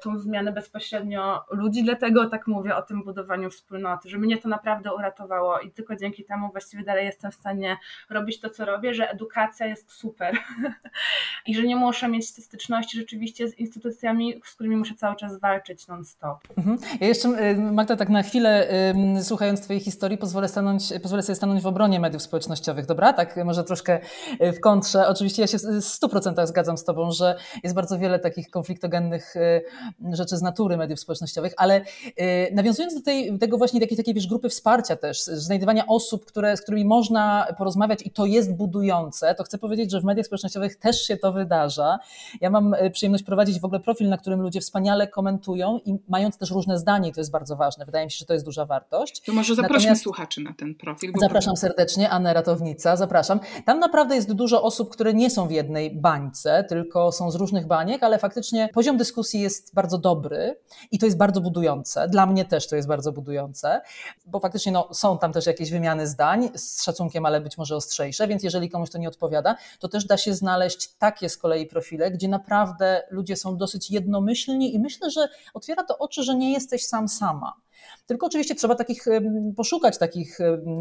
tą zmianę bezpośrednio ludzi, dlatego tak mówię o tym budowaniu wspólnoty, że mnie to naprawdę uratowało i tylko dzięki temu właściwie dalej jestem w stanie robić to, co robię, że edukacja jest super i że nie muszę mieć styczności rzeczywiście z instytucjami, z którymi muszę cały czas walczyć non-stop. Mhm. Ja jeszcze, y, Magda, tak na chwilę słuchając Twojej historii pozwolę, stanąć, pozwolę sobie stanąć w obronie mediów społecznościowych, dobra? Tak może troszkę y, w kontrze. Oczywiście ja się w 100% zgadzam z Tobą, że jest bardzo wiele takich konfliktogennych y, rzeczy z natury mediów społecznościowych, ale y, nawiązując do tej, tego właśnie takiej, takiej wiesz, grupy wsparcia też, znajdywania osób, które, z którymi można porozmawiać i to jest budujące, to chcę powiedzieć, że w mediach społecznościowych też się to wydarza. Ja mam y, przyjemność prowadzić w ogóle profil, na którym ludzie wspaniale komentują i mając też różne zdanie i to jest bardzo ważne. Wydaje mi się, że to jest duża wartość. To może zaprośmy Natomiast... słuchaczy na ten profil. Zapraszam serdecznie, Anna Ratownica, zapraszam. Tam naprawdę jest dużo osób, które nie są w jednej bańce, tylko są z różnych baniek, ale faktycznie poziom dyskusji jest jest bardzo dobry i to jest bardzo budujące. Dla mnie też to jest bardzo budujące, bo faktycznie no, są tam też jakieś wymiany zdań z szacunkiem, ale być może ostrzejsze, więc jeżeli komuś to nie odpowiada, to też da się znaleźć takie z kolei profile, gdzie naprawdę ludzie są dosyć jednomyślni i myślę, że otwiera to oczy, że nie jesteś sam sama. Tylko oczywiście trzeba takich, poszukać takich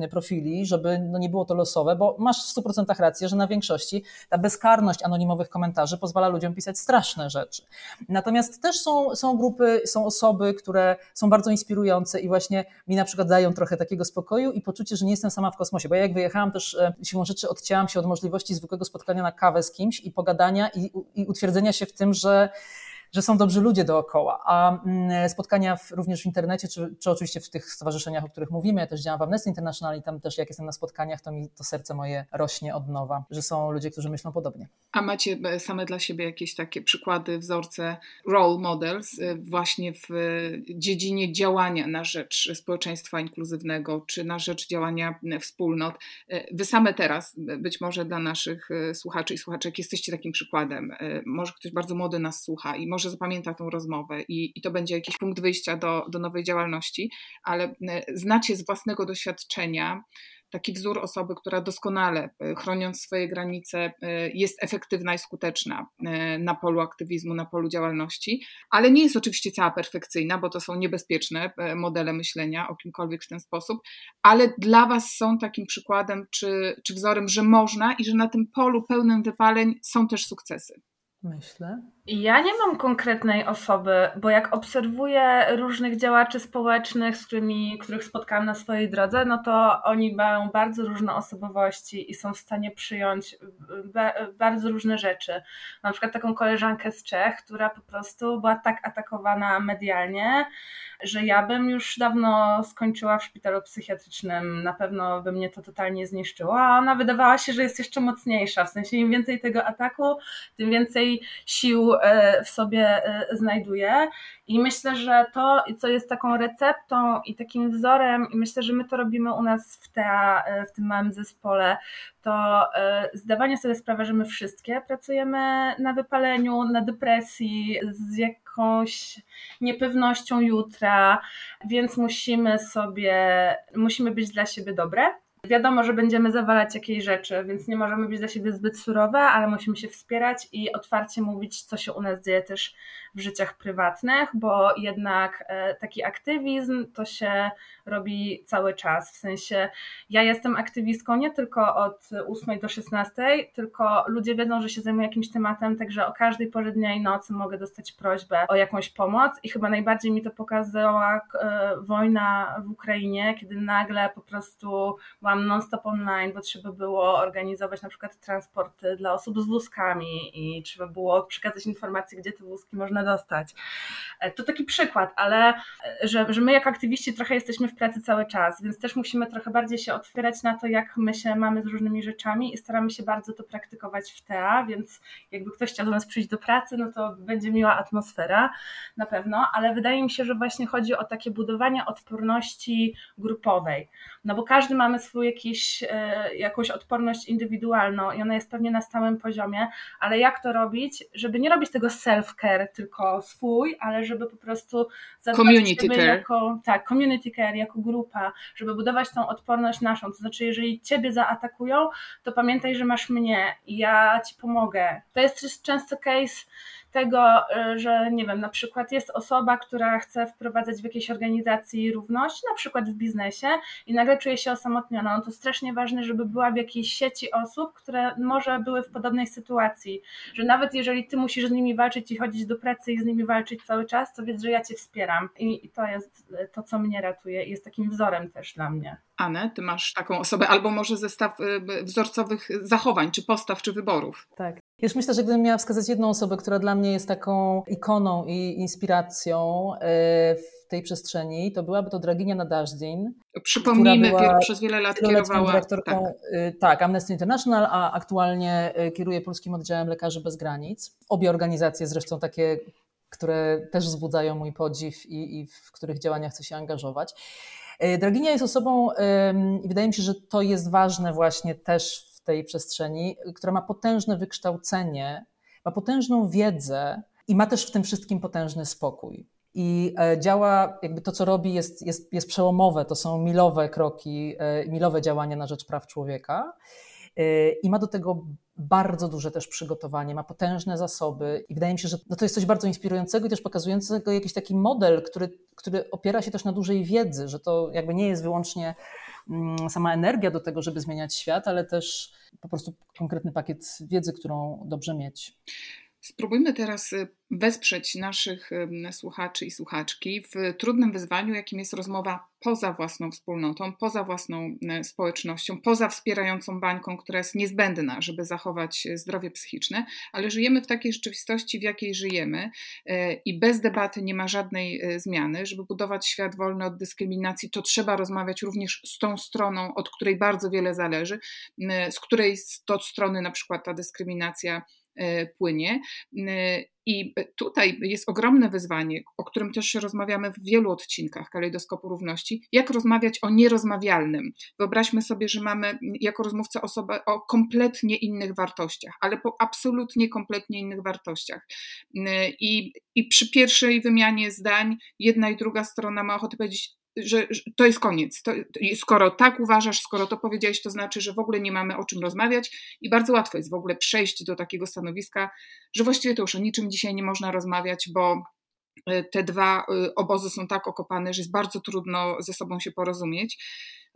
profili, żeby no nie było to losowe, bo masz w 100% rację, że na większości ta bezkarność anonimowych komentarzy pozwala ludziom pisać straszne rzeczy. Natomiast też są, są grupy, są osoby, które są bardzo inspirujące i właśnie mi na przykład dają trochę takiego spokoju i poczucie, że nie jestem sama w kosmosie, bo ja jak wyjechałam też siłą rzeczy odcięłam się od możliwości zwykłego spotkania na kawę z kimś i pogadania i, i utwierdzenia się w tym, że że są dobrzy ludzie dookoła. A mm, spotkania w, również w internecie, czy, czy oczywiście w tych stowarzyszeniach, o których mówimy, ja też działam w Amnesty International i tam też jak jestem na spotkaniach, to mi to serce moje rośnie od nowa, że są ludzie, którzy myślą podobnie. A macie e, same dla siebie jakieś takie przykłady, wzorce, role models e, właśnie w dziedzinie działania na rzecz społeczeństwa inkluzywnego, czy na rzecz działania wspólnot. E, wy same teraz, być może dla naszych słuchaczy i słuchaczek, jesteście takim przykładem. Może ktoś bardzo młody nas słucha i może może zapamięta tą rozmowę i, i to będzie jakiś punkt wyjścia do, do nowej działalności, ale e, znacie z własnego doświadczenia taki wzór osoby, która doskonale, e, chroniąc swoje granice, e, jest efektywna i skuteczna na polu aktywizmu, na polu działalności, ale nie jest oczywiście cała perfekcyjna, bo to są niebezpieczne modele myślenia o kimkolwiek w ten sposób, ale dla Was są takim przykładem czy, czy wzorem, że można i że na tym polu pełnym wypaleń są też sukcesy. Myślę. Ja nie mam konkretnej osoby, bo jak obserwuję różnych działaczy społecznych, z którymi, których spotkałam na swojej drodze, no to oni mają bardzo różne osobowości i są w stanie przyjąć bardzo różne rzeczy. Na przykład taką koleżankę z Czech, która po prostu była tak atakowana medialnie, że ja bym już dawno skończyła w szpitalu psychiatrycznym. Na pewno by mnie to totalnie zniszczyło, a ona wydawała się, że jest jeszcze mocniejsza. W sensie im więcej tego ataku, tym więcej sił w sobie znajduje. I myślę, że to, co jest taką receptą i takim wzorem, i myślę, że my to robimy u nas w, TA, w tym małym zespole, to zdawanie sobie sprawy, że my wszystkie pracujemy na wypaleniu, na depresji, z jakąś niepewnością jutra, więc musimy sobie, musimy być dla siebie dobre. Wiadomo, że będziemy zawalać jakieś rzeczy, więc nie możemy być dla siebie zbyt surowe, ale musimy się wspierać i otwarcie mówić, co się u nas dzieje też w życiach prywatnych, bo jednak e, taki aktywizm to się robi cały czas. W sensie ja jestem aktywistką nie tylko od 8 do 16, tylko ludzie wiedzą, że się zajmuję jakimś tematem, także o każdej porze dnia i nocy mogę dostać prośbę o jakąś pomoc i chyba najbardziej mi to pokazała e, wojna w Ukrainie, kiedy nagle po prostu byłam non-stop online, bo trzeba było organizować na przykład transporty dla osób z wózkami i trzeba było przekazać informacje, gdzie te wózki można dostać. E, to taki przykład, ale e, że, że my jako aktywiści trochę jesteśmy w pracy cały czas, więc też musimy trochę bardziej się otwierać na to, jak my się mamy z różnymi rzeczami i staramy się bardzo to praktykować w TEA, więc jakby ktoś chciał do nas przyjść do pracy, no to będzie miła atmosfera na pewno, ale wydaje mi się, że właśnie chodzi o takie budowanie odporności grupowej, no bo każdy mamy swój jakiś, e, jakąś odporność indywidualną i ona jest pewnie na stałym poziomie, ale jak to robić, żeby nie robić tego self-care tylko swój, ale żeby po prostu community care. Jako, tak, community care jako grupa, żeby budować tą odporność naszą. To znaczy, jeżeli ciebie zaatakują, to pamiętaj, że masz mnie i ja ci pomogę. To jest często case tego, e, że nie wiem, na przykład jest osoba, która chce wprowadzać w jakiejś organizacji równość, na przykład w biznesie i nagle czuje się osamotniona. No to strasznie ważne, żeby była w jakiejś sieci osób, które może były w podobnej sytuacji, że nawet jeżeli ty musisz z nimi walczyć i chodzić do pracy i z nimi walczyć cały czas, to wiedz, że ja cię wspieram i, i to jest to, co mnie ratuje i jest takim wzorem też dla mnie. Anę, ty masz taką osobę, albo może zestaw y, wzorcowych zachowań, czy postaw, czy wyborów. Tak. Już myślę, że gdybym miała wskazać jedną osobę, która dla mnie jest taką ikoną i inspiracją y, w tej przestrzeni, to byłaby to Draginia Nadażdin. Przypomnijmy, była przez wiele lat kierowała... Dyrektorką, tak. Y, tak, Amnesty International, a aktualnie kieruje Polskim Oddziałem Lekarzy Bez Granic. Obie organizacje zresztą takie które też wzbudzają mój podziw i, i w których działania chcę się angażować. E, Draginia jest osobą, i wydaje mi się, że to jest ważne właśnie też tej przestrzeni, która ma potężne wykształcenie, ma potężną wiedzę i ma też w tym wszystkim potężny spokój. I e, działa, jakby to, co robi, jest, jest, jest przełomowe. To są milowe kroki, e, milowe działania na rzecz praw człowieka. I ma do tego bardzo duże też przygotowanie, ma potężne zasoby i wydaje mi się, że no to jest coś bardzo inspirującego i też pokazującego jakiś taki model, który, który opiera się też na dużej wiedzy, że to jakby nie jest wyłącznie sama energia do tego, żeby zmieniać świat, ale też po prostu konkretny pakiet wiedzy, którą dobrze mieć. Spróbujmy teraz y, wesprzeć naszych słuchaczy i słuchaczki w trudnym wyzwaniu, jakim jest rozmowa poza własną wspólnotą, poza własną społecznością, poza wspierającą bańką, która jest niezbędna, żeby zachować e, zdrowie psychiczne, ale żyjemy w takiej rzeczywistości, w jakiej żyjemy i bez debaty nie ma żadnej zmiany. Żeby budować świat wolny od dyskryminacji, to trzeba rozmawiać również z tą stroną, od której bardzo wiele zależy, z której to strony na przykład ta dyskryminacja płynie. I tutaj jest ogromne wyzwanie, o którym też rozmawiamy w wielu odcinkach Kalejdoskopu Równości, jak rozmawiać o nierozmawialnym. Wyobraźmy sobie, że mamy jako rozmówca osobę o kompletnie innych wartościach, ale po absolutnie kompletnie innych wartościach. I, i przy pierwszej wymianie zdań jedna i druga strona ma ochotę powiedzieć, że, że, to jest koniec. To, skoro tak uważasz, skoro to powiedziałeś, to znaczy, że w ogóle nie mamy o czym rozmawiać i bardzo łatwo jest w ogóle przejść do takiego stanowiska, że właściwie to już o niczym dzisiaj nie można rozmawiać, bo e, te dwa e, obozy są tak okopane, że jest bardzo trudno ze sobą się porozumieć.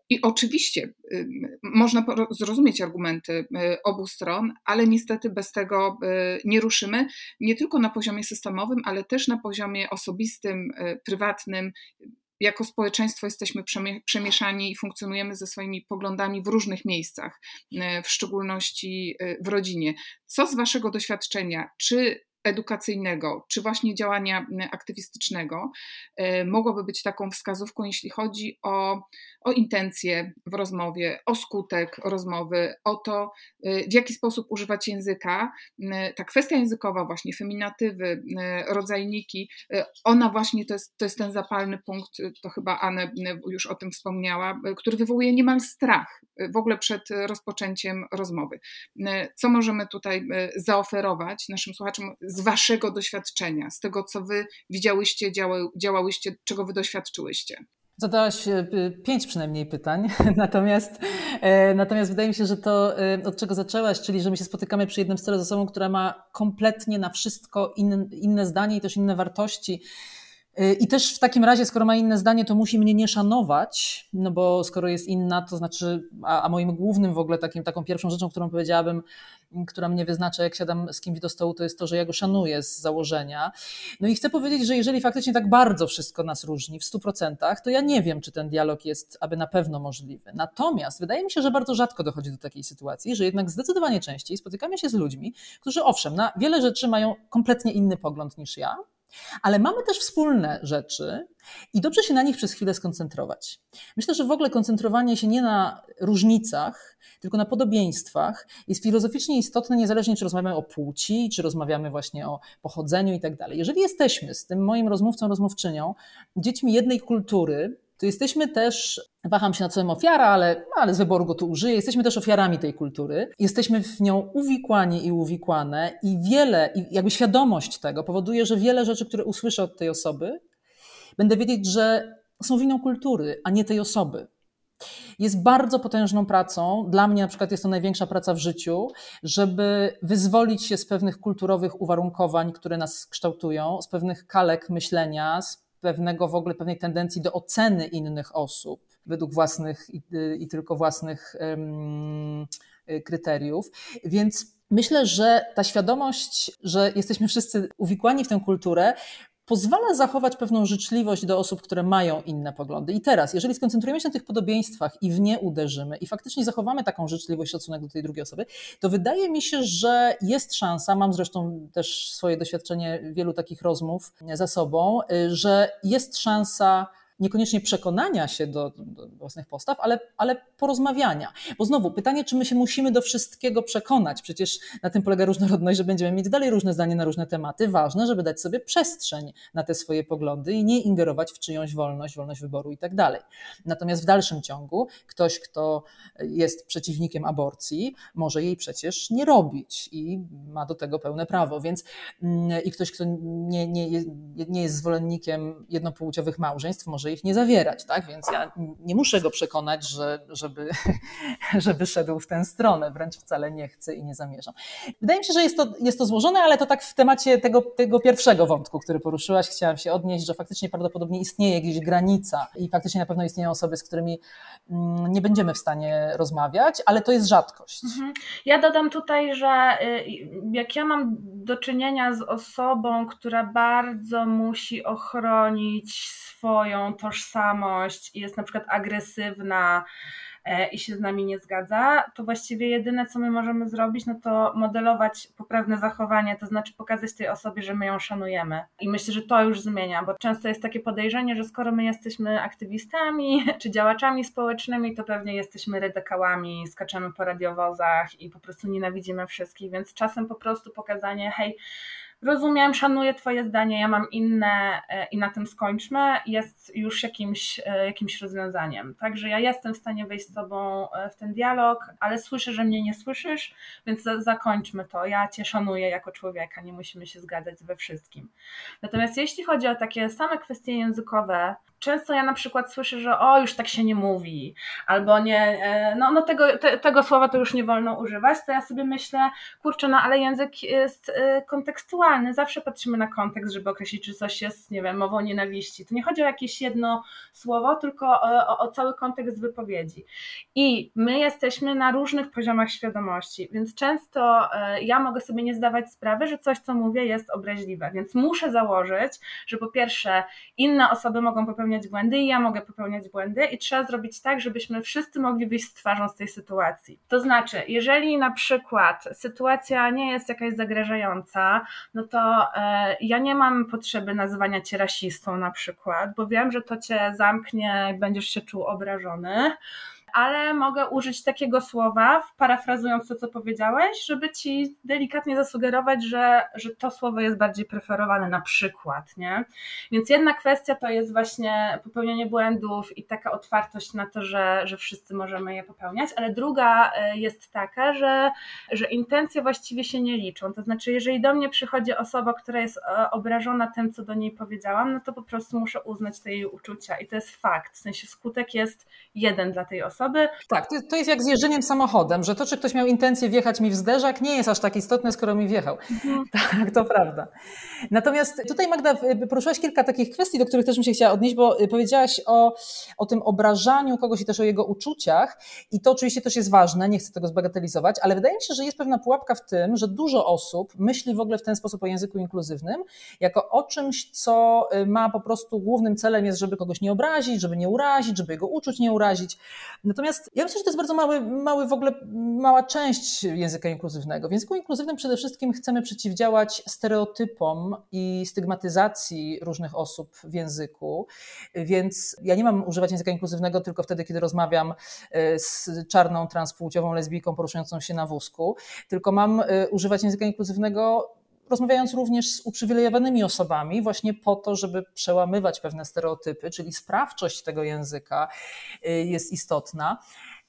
I oczywiście y, można zrozumieć argumenty obu stron, ale niestety bez tego nie ruszymy, nie tylko na poziomie systemowym, ale też na poziomie osobistym, prywatnym jako społeczeństwo jesteśmy przemieszani i funkcjonujemy ze swoimi poglądami w różnych miejscach, e, w szczególności e, w rodzinie. Co z Waszego doświadczenia? Czy edukacyjnego, czy właśnie działania aktywistycznego mogłoby być taką wskazówką, jeśli chodzi o, o intencje w rozmowie, o skutek rozmowy, o to, w jaki sposób używać języka. Ta kwestia językowa, właśnie feminatywy, rodzajniki, ona właśnie to jest, to jest ten zapalny punkt, to chyba Anne już o tym wspomniała, który wywołuje niemal strach w ogóle przed rozpoczęciem rozmowy. Co możemy tutaj zaoferować naszym słuchaczom z waszego doświadczenia, z tego, co wy widziałyście, działałyście, czego wy doświadczyłyście? Zadałaś e, pięć przynajmniej pytań, natomiast, e, natomiast wydaje mi się, że to e, od czego zaczęłaś, czyli że my się spotykamy przy jednym stole z osobą, która ma kompletnie na wszystko in, inne zdanie i też inne wartości. I też w takim razie, skoro ma inne zdanie, to musi mnie nie szanować, no bo skoro jest inna, to znaczy, a, a moim głównym w ogóle takim, taką pierwszą rzeczą, którą powiedziałabym, która mnie wyznacza, jak siadam z kimś do stołu, to jest to, że ja go szanuję z założenia. No i chcę powiedzieć, że jeżeli faktycznie tak bardzo wszystko nas różni w 100%, to ja nie wiem, czy ten dialog jest aby na pewno możliwy. Natomiast wydaje mi się, że bardzo rzadko dochodzi do takiej sytuacji, że jednak zdecydowanie częściej spotykamy się z ludźmi, którzy owszem, na wiele rzeczy mają kompletnie inny pogląd niż ja, ale mamy też wspólne rzeczy i dobrze się na nich przez chwilę skoncentrować. Myślę, że w ogóle koncentrowanie się nie na różnicach, tylko na podobieństwach jest filozoficznie istotne, niezależnie czy rozmawiamy o płci, czy rozmawiamy właśnie o pochodzeniu i tak dalej. Jeżeli jesteśmy z tym moim rozmówcą, rozmówczynią, dziećmi jednej kultury, to jesteśmy też, waham się nad słowem ofiara, ale, ale z wyboru go tu użyję, jesteśmy też ofiarami tej kultury. Jesteśmy w nią uwikłani i uwikłane i wiele, i jakby świadomość tego powoduje, że wiele rzeczy, które usłyszę od tej osoby, będę wiedzieć, że są winą kultury, a nie tej osoby. Jest bardzo potężną pracą, dla mnie na przykład jest to największa praca w życiu, żeby wyzwolić się z pewnych kulturowych uwarunkowań, które nas kształtują, z pewnych kalek myślenia, z pewnego w ogóle pewnej tendencji do oceny innych osób według własnych i, i tylko własnych um, kryteriów. Więc myślę, że ta świadomość, że jesteśmy wszyscy uwikłani w tę kulturę, pozwala zachować pewną życzliwość do osób, które mają inne poglądy. I teraz, jeżeli skoncentrujemy się na tych podobieństwach i w nie uderzymy i faktycznie zachowamy taką życzliwość, szacunek do tej drugiej osoby, to wydaje mi się, że jest szansa, mam zresztą też swoje doświadczenie wielu takich rozmów za sobą, że jest szansa niekoniecznie przekonania się do, do, własnych postaw, ale, ale porozmawiania. Bo znowu, pytanie, czy my się musimy do wszystkiego przekonać? Przecież na tym polega różnorodność, że będziemy mieć dalej różne zdania na różne tematy. Ważne, żeby dać sobie przestrzeń na te swoje poglądy i nie ingerować w czyjąś wolność, wolność wyboru i tak dalej. Natomiast w dalszym ciągu ktoś, kto jest przeciwnikiem aborcji, może jej przecież nie robić i ma do tego pełne prawo. Więc mm, i ktoś, kto nie, nie, nie jest zwolennikiem jednopłciowych małżeństw, może może ich nie zawierać, tak? Więc ja nie muszę go przekonać, że, żeby, żeby szedł w tę stronę, wręcz wcale nie chcę i nie zamierzam. Wydaje mi się, że jest to, jest to złożone, ale to tak w temacie tego, tego pierwszego wątku, który poruszyłaś, chciałam się odnieść, że faktycznie prawdopodobnie istnieje gdzieś granica i faktycznie na pewno istnieją osoby, z którymi mm, nie będziemy w stanie rozmawiać, ale to jest rzadkość. Mhm. Ja dodam tutaj, że y, jak ja mam do czynienia z osobą, która bardzo musi ochronić swoją tożsamość i jest na przykład agresywna e, i się z nami nie zgadza, to właściwie jedyne, co my możemy zrobić, no to modelować poprawne zachowanie, to znaczy pokazać tej osobie, że my ją szanujemy. I myślę, że to już zmienia, bo często jest takie podejrzenie, że skoro my jesteśmy aktywistami czy działaczami społecznymi, to pewnie jesteśmy redekałami, skaczemy po radiowozach i po prostu nienawidzimy wszystkich, więc czasem po prostu pokazanie, hej, rozumiem, szanuję Twoje zdanie, ja mam inne e, i na tym skończmy, jest już jakimś, e, jakimś rozwiązaniem. Także ja jestem w stanie wejść z Tobą e, w ten dialog, ale słyszę, że mnie nie słyszysz, więc zakończmy to. Ja Cię szanuję jako człowieka, nie musimy się zgadzać we wszystkim. Natomiast jeśli chodzi o takie same kwestie językowe, często ja na przykład słyszę, że o, już tak się nie mówi, albo nie, e, no, no tego, te, tego słowa to już nie wolno używać, to ja sobie myślę, kurczę, no ale język jest e, kontekstualny, zawsze patrzymy na kontekst, żeby określić, czy coś jest, nie wiem, mową nienawiści. To nie chodzi o jakieś jedno słowo, tylko o, o, o cały kontekst wypowiedzi. I my jesteśmy na różnych poziomach świadomości, więc często e, ja mogę sobie nie zdawać sprawy, że coś, co mówię, jest obraźliwe, więc muszę założyć, że po pierwsze inne osoby mogą popełnić popełniać błędy i ja mogę popełniać błędy i trzeba zrobić tak, żebyśmy wszyscy mogli wyjść z twarzą z tej sytuacji. To znaczy, jeżeli na przykład sytuacja nie jest jakaś zagrażająca, no to e, ja nie mam potrzeby nazywania cię rasistą na przykład, bo wiem, że to cię zamknie będziesz się czuł obrażony ale mogę użyć takiego słowa, parafrazując to, co powiedziałeś, żeby ci delikatnie zasugerować, że, że to słowo jest bardziej preferowane na przykład, nie? Więc jedna kwestia to jest właśnie popełnianie błędów i taka otwartość na to, że, że wszyscy możemy je popełniać, ale druga e, jest taka, że, że intencje właściwie się nie liczą. To znaczy, jeżeli do mnie przychodzi osoba, która jest e, obrażona tym, co do niej powiedziałam, no to po prostu muszę uznać te jej uczucia i to jest fakt. W sensie skutek jest jeden dla tej osoby osoby. Tak, to jest jak z jeżdżeniem samochodem, że to, czy ktoś miał intencję wjechać mi w zderzak, nie jest aż tak istotne, skoro mi wjechał. Mhm. Tak, to prawda. Natomiast tutaj Magda poruszyłaś kilka takich kwestii, do których też bym się chciała odnieść, bo powiedziałaś o, o tym obrażaniu kogoś i też o jego uczuciach i to oczywiście też jest ważne, nie chcę tego zbagatelizować, ale wydaje mi się, że jest pewna pułapka w tym, że dużo osób myśli w ogóle w ten sposób o języku inkluzywnym, jako o czymś, co y, ma po prostu głównym celem jest, żeby kogoś nie obrazić, żeby nie urazić, żeby jego uczuć nie urazić. Natomiast ja myślę, że to jest bardzo mały, mały w ogóle, mała część języka inkluzywnego. W języku inkluzywnym przede wszystkim chcemy przeciwdziałać stereotypom i stygmatyzacji różnych osób w języku, więc ja nie mam używać języka inkluzywnego tylko wtedy, kiedy rozmawiam e, z czarną, transpłciową lesbijką poruszającą się na wózku, tylko mam e, używać języka inkluzywnego rozmawiając również z uprzywilejowanymi osobami, właśnie po to, żeby przełamywać pewne stereotypy, czyli sprawczość tego języka y, jest istotna.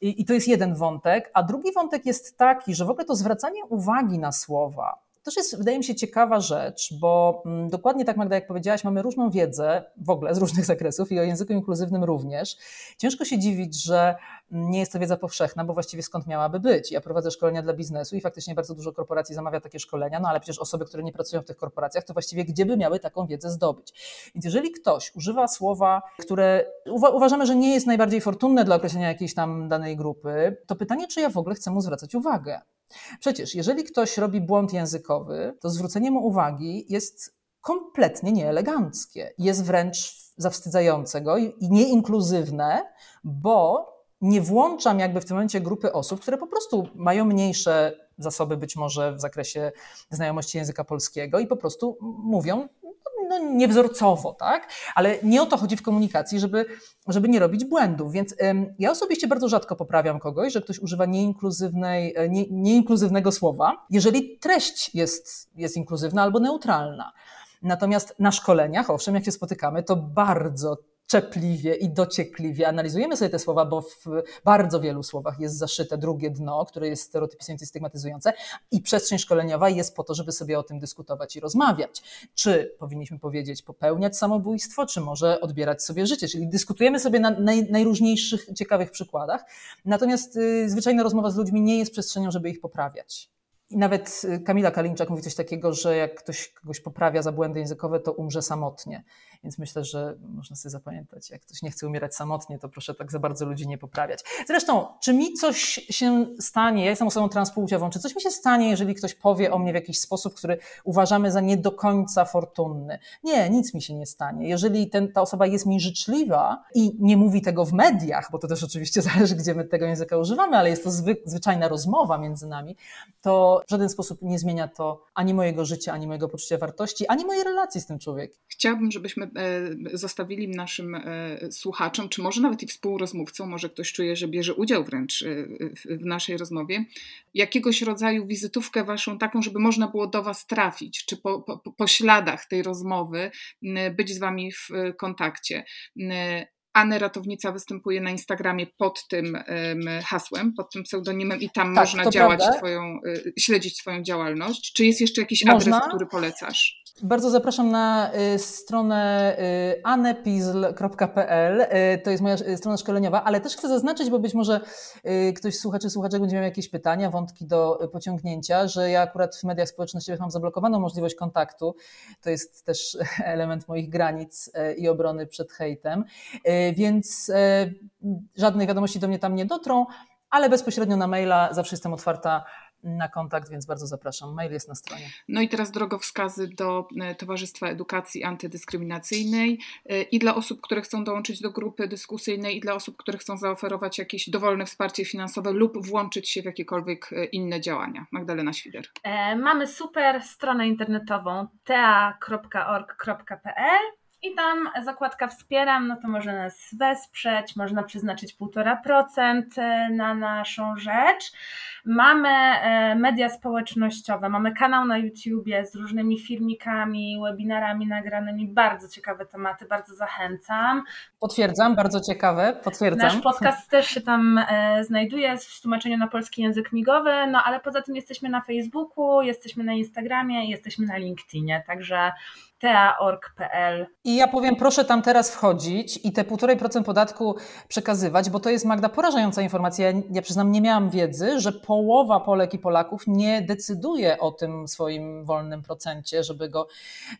I to jest jeden wątek. A drugi wątek jest taki, że w ogóle to zwracanie uwagi na słowa, też jest, wydaje mi się, ciekawa rzecz, bo mm, dokładnie tak, Magda, jak powiedziałaś, mamy różną wiedzę w ogóle z różnych zakresów i o języku inkluzywnym również. Ciężko się dziwić, że nie jest to wiedza powszechna, bo właściwie skąd miałaby być? Ja prowadzę szkolenia dla biznesu i faktycznie bardzo dużo korporacji zamawia takie szkolenia, no ale przecież osoby, które nie pracują w tych korporacjach, to właściwie gdzie by miały taką wiedzę zdobyć? Więc jeżeli ktoś używa słowa, które uwa uważamy, że nie jest najbardziej fortunne dla określenia jakiejś tam danej grupy, to pytanie, czy ja w ogóle chcę mu zwracać uwagę? Przecież, jeżeli ktoś robi błąd językowy, to zwrócenie mu uwagi jest kompletnie nieeleganckie. Jest wręcz zawstydzające go i nieinkluzywne, bo nie włączam jakby w tym momencie grupy osób, które po prostu mają mniejsze zasoby być może w zakresie znajomości języka polskiego i po prostu mówią no, niewzorcowo, tak? Ale nie o to chodzi w komunikacji, żeby, żeby nie robić błędów. Więc ym, ja osobiście bardzo rzadko poprawiam kogoś, że ktoś używa nieinkluzywnej, e, nie, nieinkluzywnego słowa, jeżeli treść jest, jest inkluzywna albo neutralna. Natomiast na szkoleniach, owszem, jak się spotykamy, to bardzo czepliwie i dociekliwie analizujemy sobie te słowa, bo w bardzo wielu słowach jest zaszyte drugie dno, które jest stereotypizujące i stygmatyzujące i przestrzeń szkoleniowa jest po to, żeby sobie o tym dyskutować i rozmawiać. Czy powinniśmy powiedzieć popełniać samobójstwo, czy może odbierać sobie życie, czyli dyskutujemy sobie na naj, najróżniejszych ciekawych przykładach, natomiast y, zwyczajna rozmowa z ludźmi nie jest przestrzenią, żeby ich poprawiać. I nawet y, Kamila Kalinczak mówi coś takiego, że jak ktoś kogoś poprawia za błędy językowe, to umrze samotnie. Więc myślę, że można sobie zapamiętać, jak ktoś nie chce umierać samotnie, to proszę tak za bardzo ludzi nie poprawiać. Zresztą, czy mi coś się stanie, ja jestem osobą transpłciową, czy coś mi się stanie, jeżeli ktoś powie o mnie w jakiś sposób, który uważamy za nie do końca fortunny? Nie, nic mi się nie stanie. Jeżeli ten, ta osoba jest mi życzliwa i nie mówi tego w mediach, bo to też oczywiście zależy, gdzie my tego języka używamy, ale jest to zwy, zwyczajna rozmowa między nami, to w żaden sposób nie zmienia to ani mojego życia, ani mojego poczucia wartości, ani mojej relacji z tym człowiekiem. Chciałabym, żebyśmy zostawili naszym e, słuchaczom, czy może nawet i współrozmówcom, może ktoś czuje, że bierze udział wręcz e, w naszej rozmowie, jakiegoś rodzaju wizytówkę waszą taką, żeby można było do was trafić, czy po, po, po śladach tej rozmowy być z wami w kontakcie. Anna Ratownica występuje na Instagramie pod tym hasłem, pod tym pseudonimem i tam tak, można działać twoją, śledzić swoją działalność. Czy jest jeszcze jakiś można? adres, który polecasz? Bardzo zapraszam na y, stronę y, anepizl.pl. Y, to jest moja strona szkoleniowa, ale też chcę zaznaczyć, bo być może ktoś słuchaczy, słuchaczek będzie miał jakieś pytania, wątki do pociągnięcia, że ja akurat w mediach społecznościowych mam zablokowaną możliwość kontaktu. To jest też element moich granic i obrony przed hejtem, więc żadne wiadomości do mnie tam nie dotrą, ale bezpośrednio na maila zawsze jestem otwarta na kontakt, więc bardzo zapraszam. Mail jest na stronie. No i teraz drogowskazy do e, Towarzystwa Edukacji Antydyskryminacyjnej e, i dla osób, które chcą dołączyć do grupy dyskusyjnej i dla osób, które chcą zaoferować jakieś dowolne wsparcie finansowe lub włączyć się w jakiekolwiek e, inne działania. Magdalena Świder. Mamy super stronę internetową tea.org.pl i tam zakładka wspieram, no to można nas wesprzeć, można przeznaczyć 1,5% e, na naszą rzecz. Mamy e, media społecznościowe, mamy kanał na YouTubie z różnymi filmikami, webinarami nagranymi, bardzo ciekawe tematy, bardzo zachęcam. Potwierdzam, bardzo ciekawe, potwierdzam. Nasz podcast też się tam e, znajduje w tłumaczeniu na polski język migowy, no ale poza tym jesteśmy na Facebooku, jesteśmy na Instagramie, jesteśmy na LinkedInie, także tea.org.pl. I ja powiem, proszę tam teraz wchodzić i te 1,5% podatku przekazywać, bo to jest, Magda, porażająca informacja. Ja, ja przyznam, nie miałam wiedzy, że połowa Polek i Polaków nie decyduje o tym swoim wolnym procencie, żeby go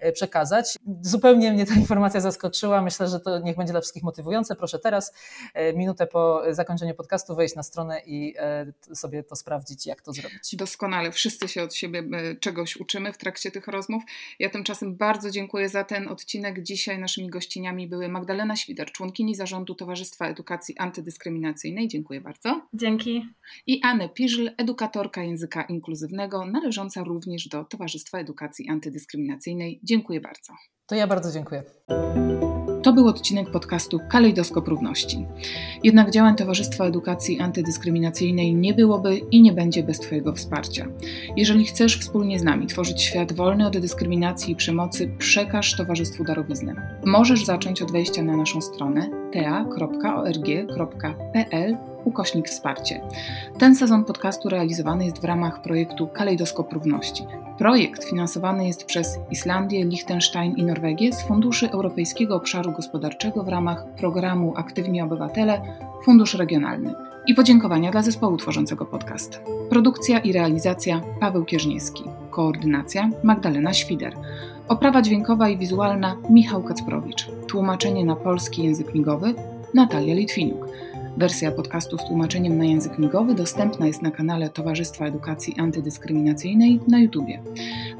e, przekazać. Zupełnie mnie ta informacja zaskoczyła. Myślę, że to niech będzie dla wszystkich motywujące. Proszę teraz, e, minutę po zakończeniu podcastu, wejść na stronę i e, sobie to sprawdzić, jak to zrobić. Doskonale. Wszyscy się od siebie czegoś uczymy w trakcie tych rozmów. Ja tymczasem bardzo bardzo dziękuję za ten odcinek. Dzisiaj naszymi gościniami były Magdalena Świder, członkini zarządu Towarzystwa Edukacji Antydyskryminacyjnej. Dziękuję bardzo. Dzięki. I Anę Piżl, edukatorka języka inkluzywnego, należąca również do Towarzystwa Edukacji Antydyskryminacyjnej. Dziękuję bardzo. To ja bardzo dziękuję. To był odcinek podcastu Kalejdoskop Równości. Jednak działań Towarzystwa Edukacji Antydyskryminacyjnej nie byłoby i nie będzie bez Twojego wsparcia. Jeżeli chcesz wspólnie z nami tworzyć świat wolny od dyskryminacji i przemocy, przekaż Towarzystwu darowiznę. Możesz zacząć od wejścia na naszą stronę tea.org.pl ukośnik wsparcie. Ten sezon podcastu realizowany jest w ramach projektu Kalejdoskop Równości. Projekt finansowany jest przez Islandię, Liechtenstein i Norwegię z Funduszy Europejskiego Obszaru Gospodarczego w ramach programu Aktywni Obywatele Fundusz Regionalny. I podziękowania dla zespołu tworzącego podcast. Produkcja i realizacja Paweł Kierzniewski. Koordynacja Magdalena Świder. Oprawa dźwiękowa i wizualna Michał Kacprowicz. Tłumaczenie na polski język migowy Natalia Litwinuk. Wersja podcastu z tłumaczeniem na język migowy dostępna jest na kanale Towarzystwa Edukacji Antydyskryminacyjnej na YouTubie.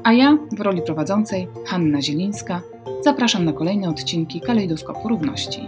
A ja, w roli prowadzącej, Hanna Zielińska, zapraszam na kolejne odcinki Kalejdoskopu Równości.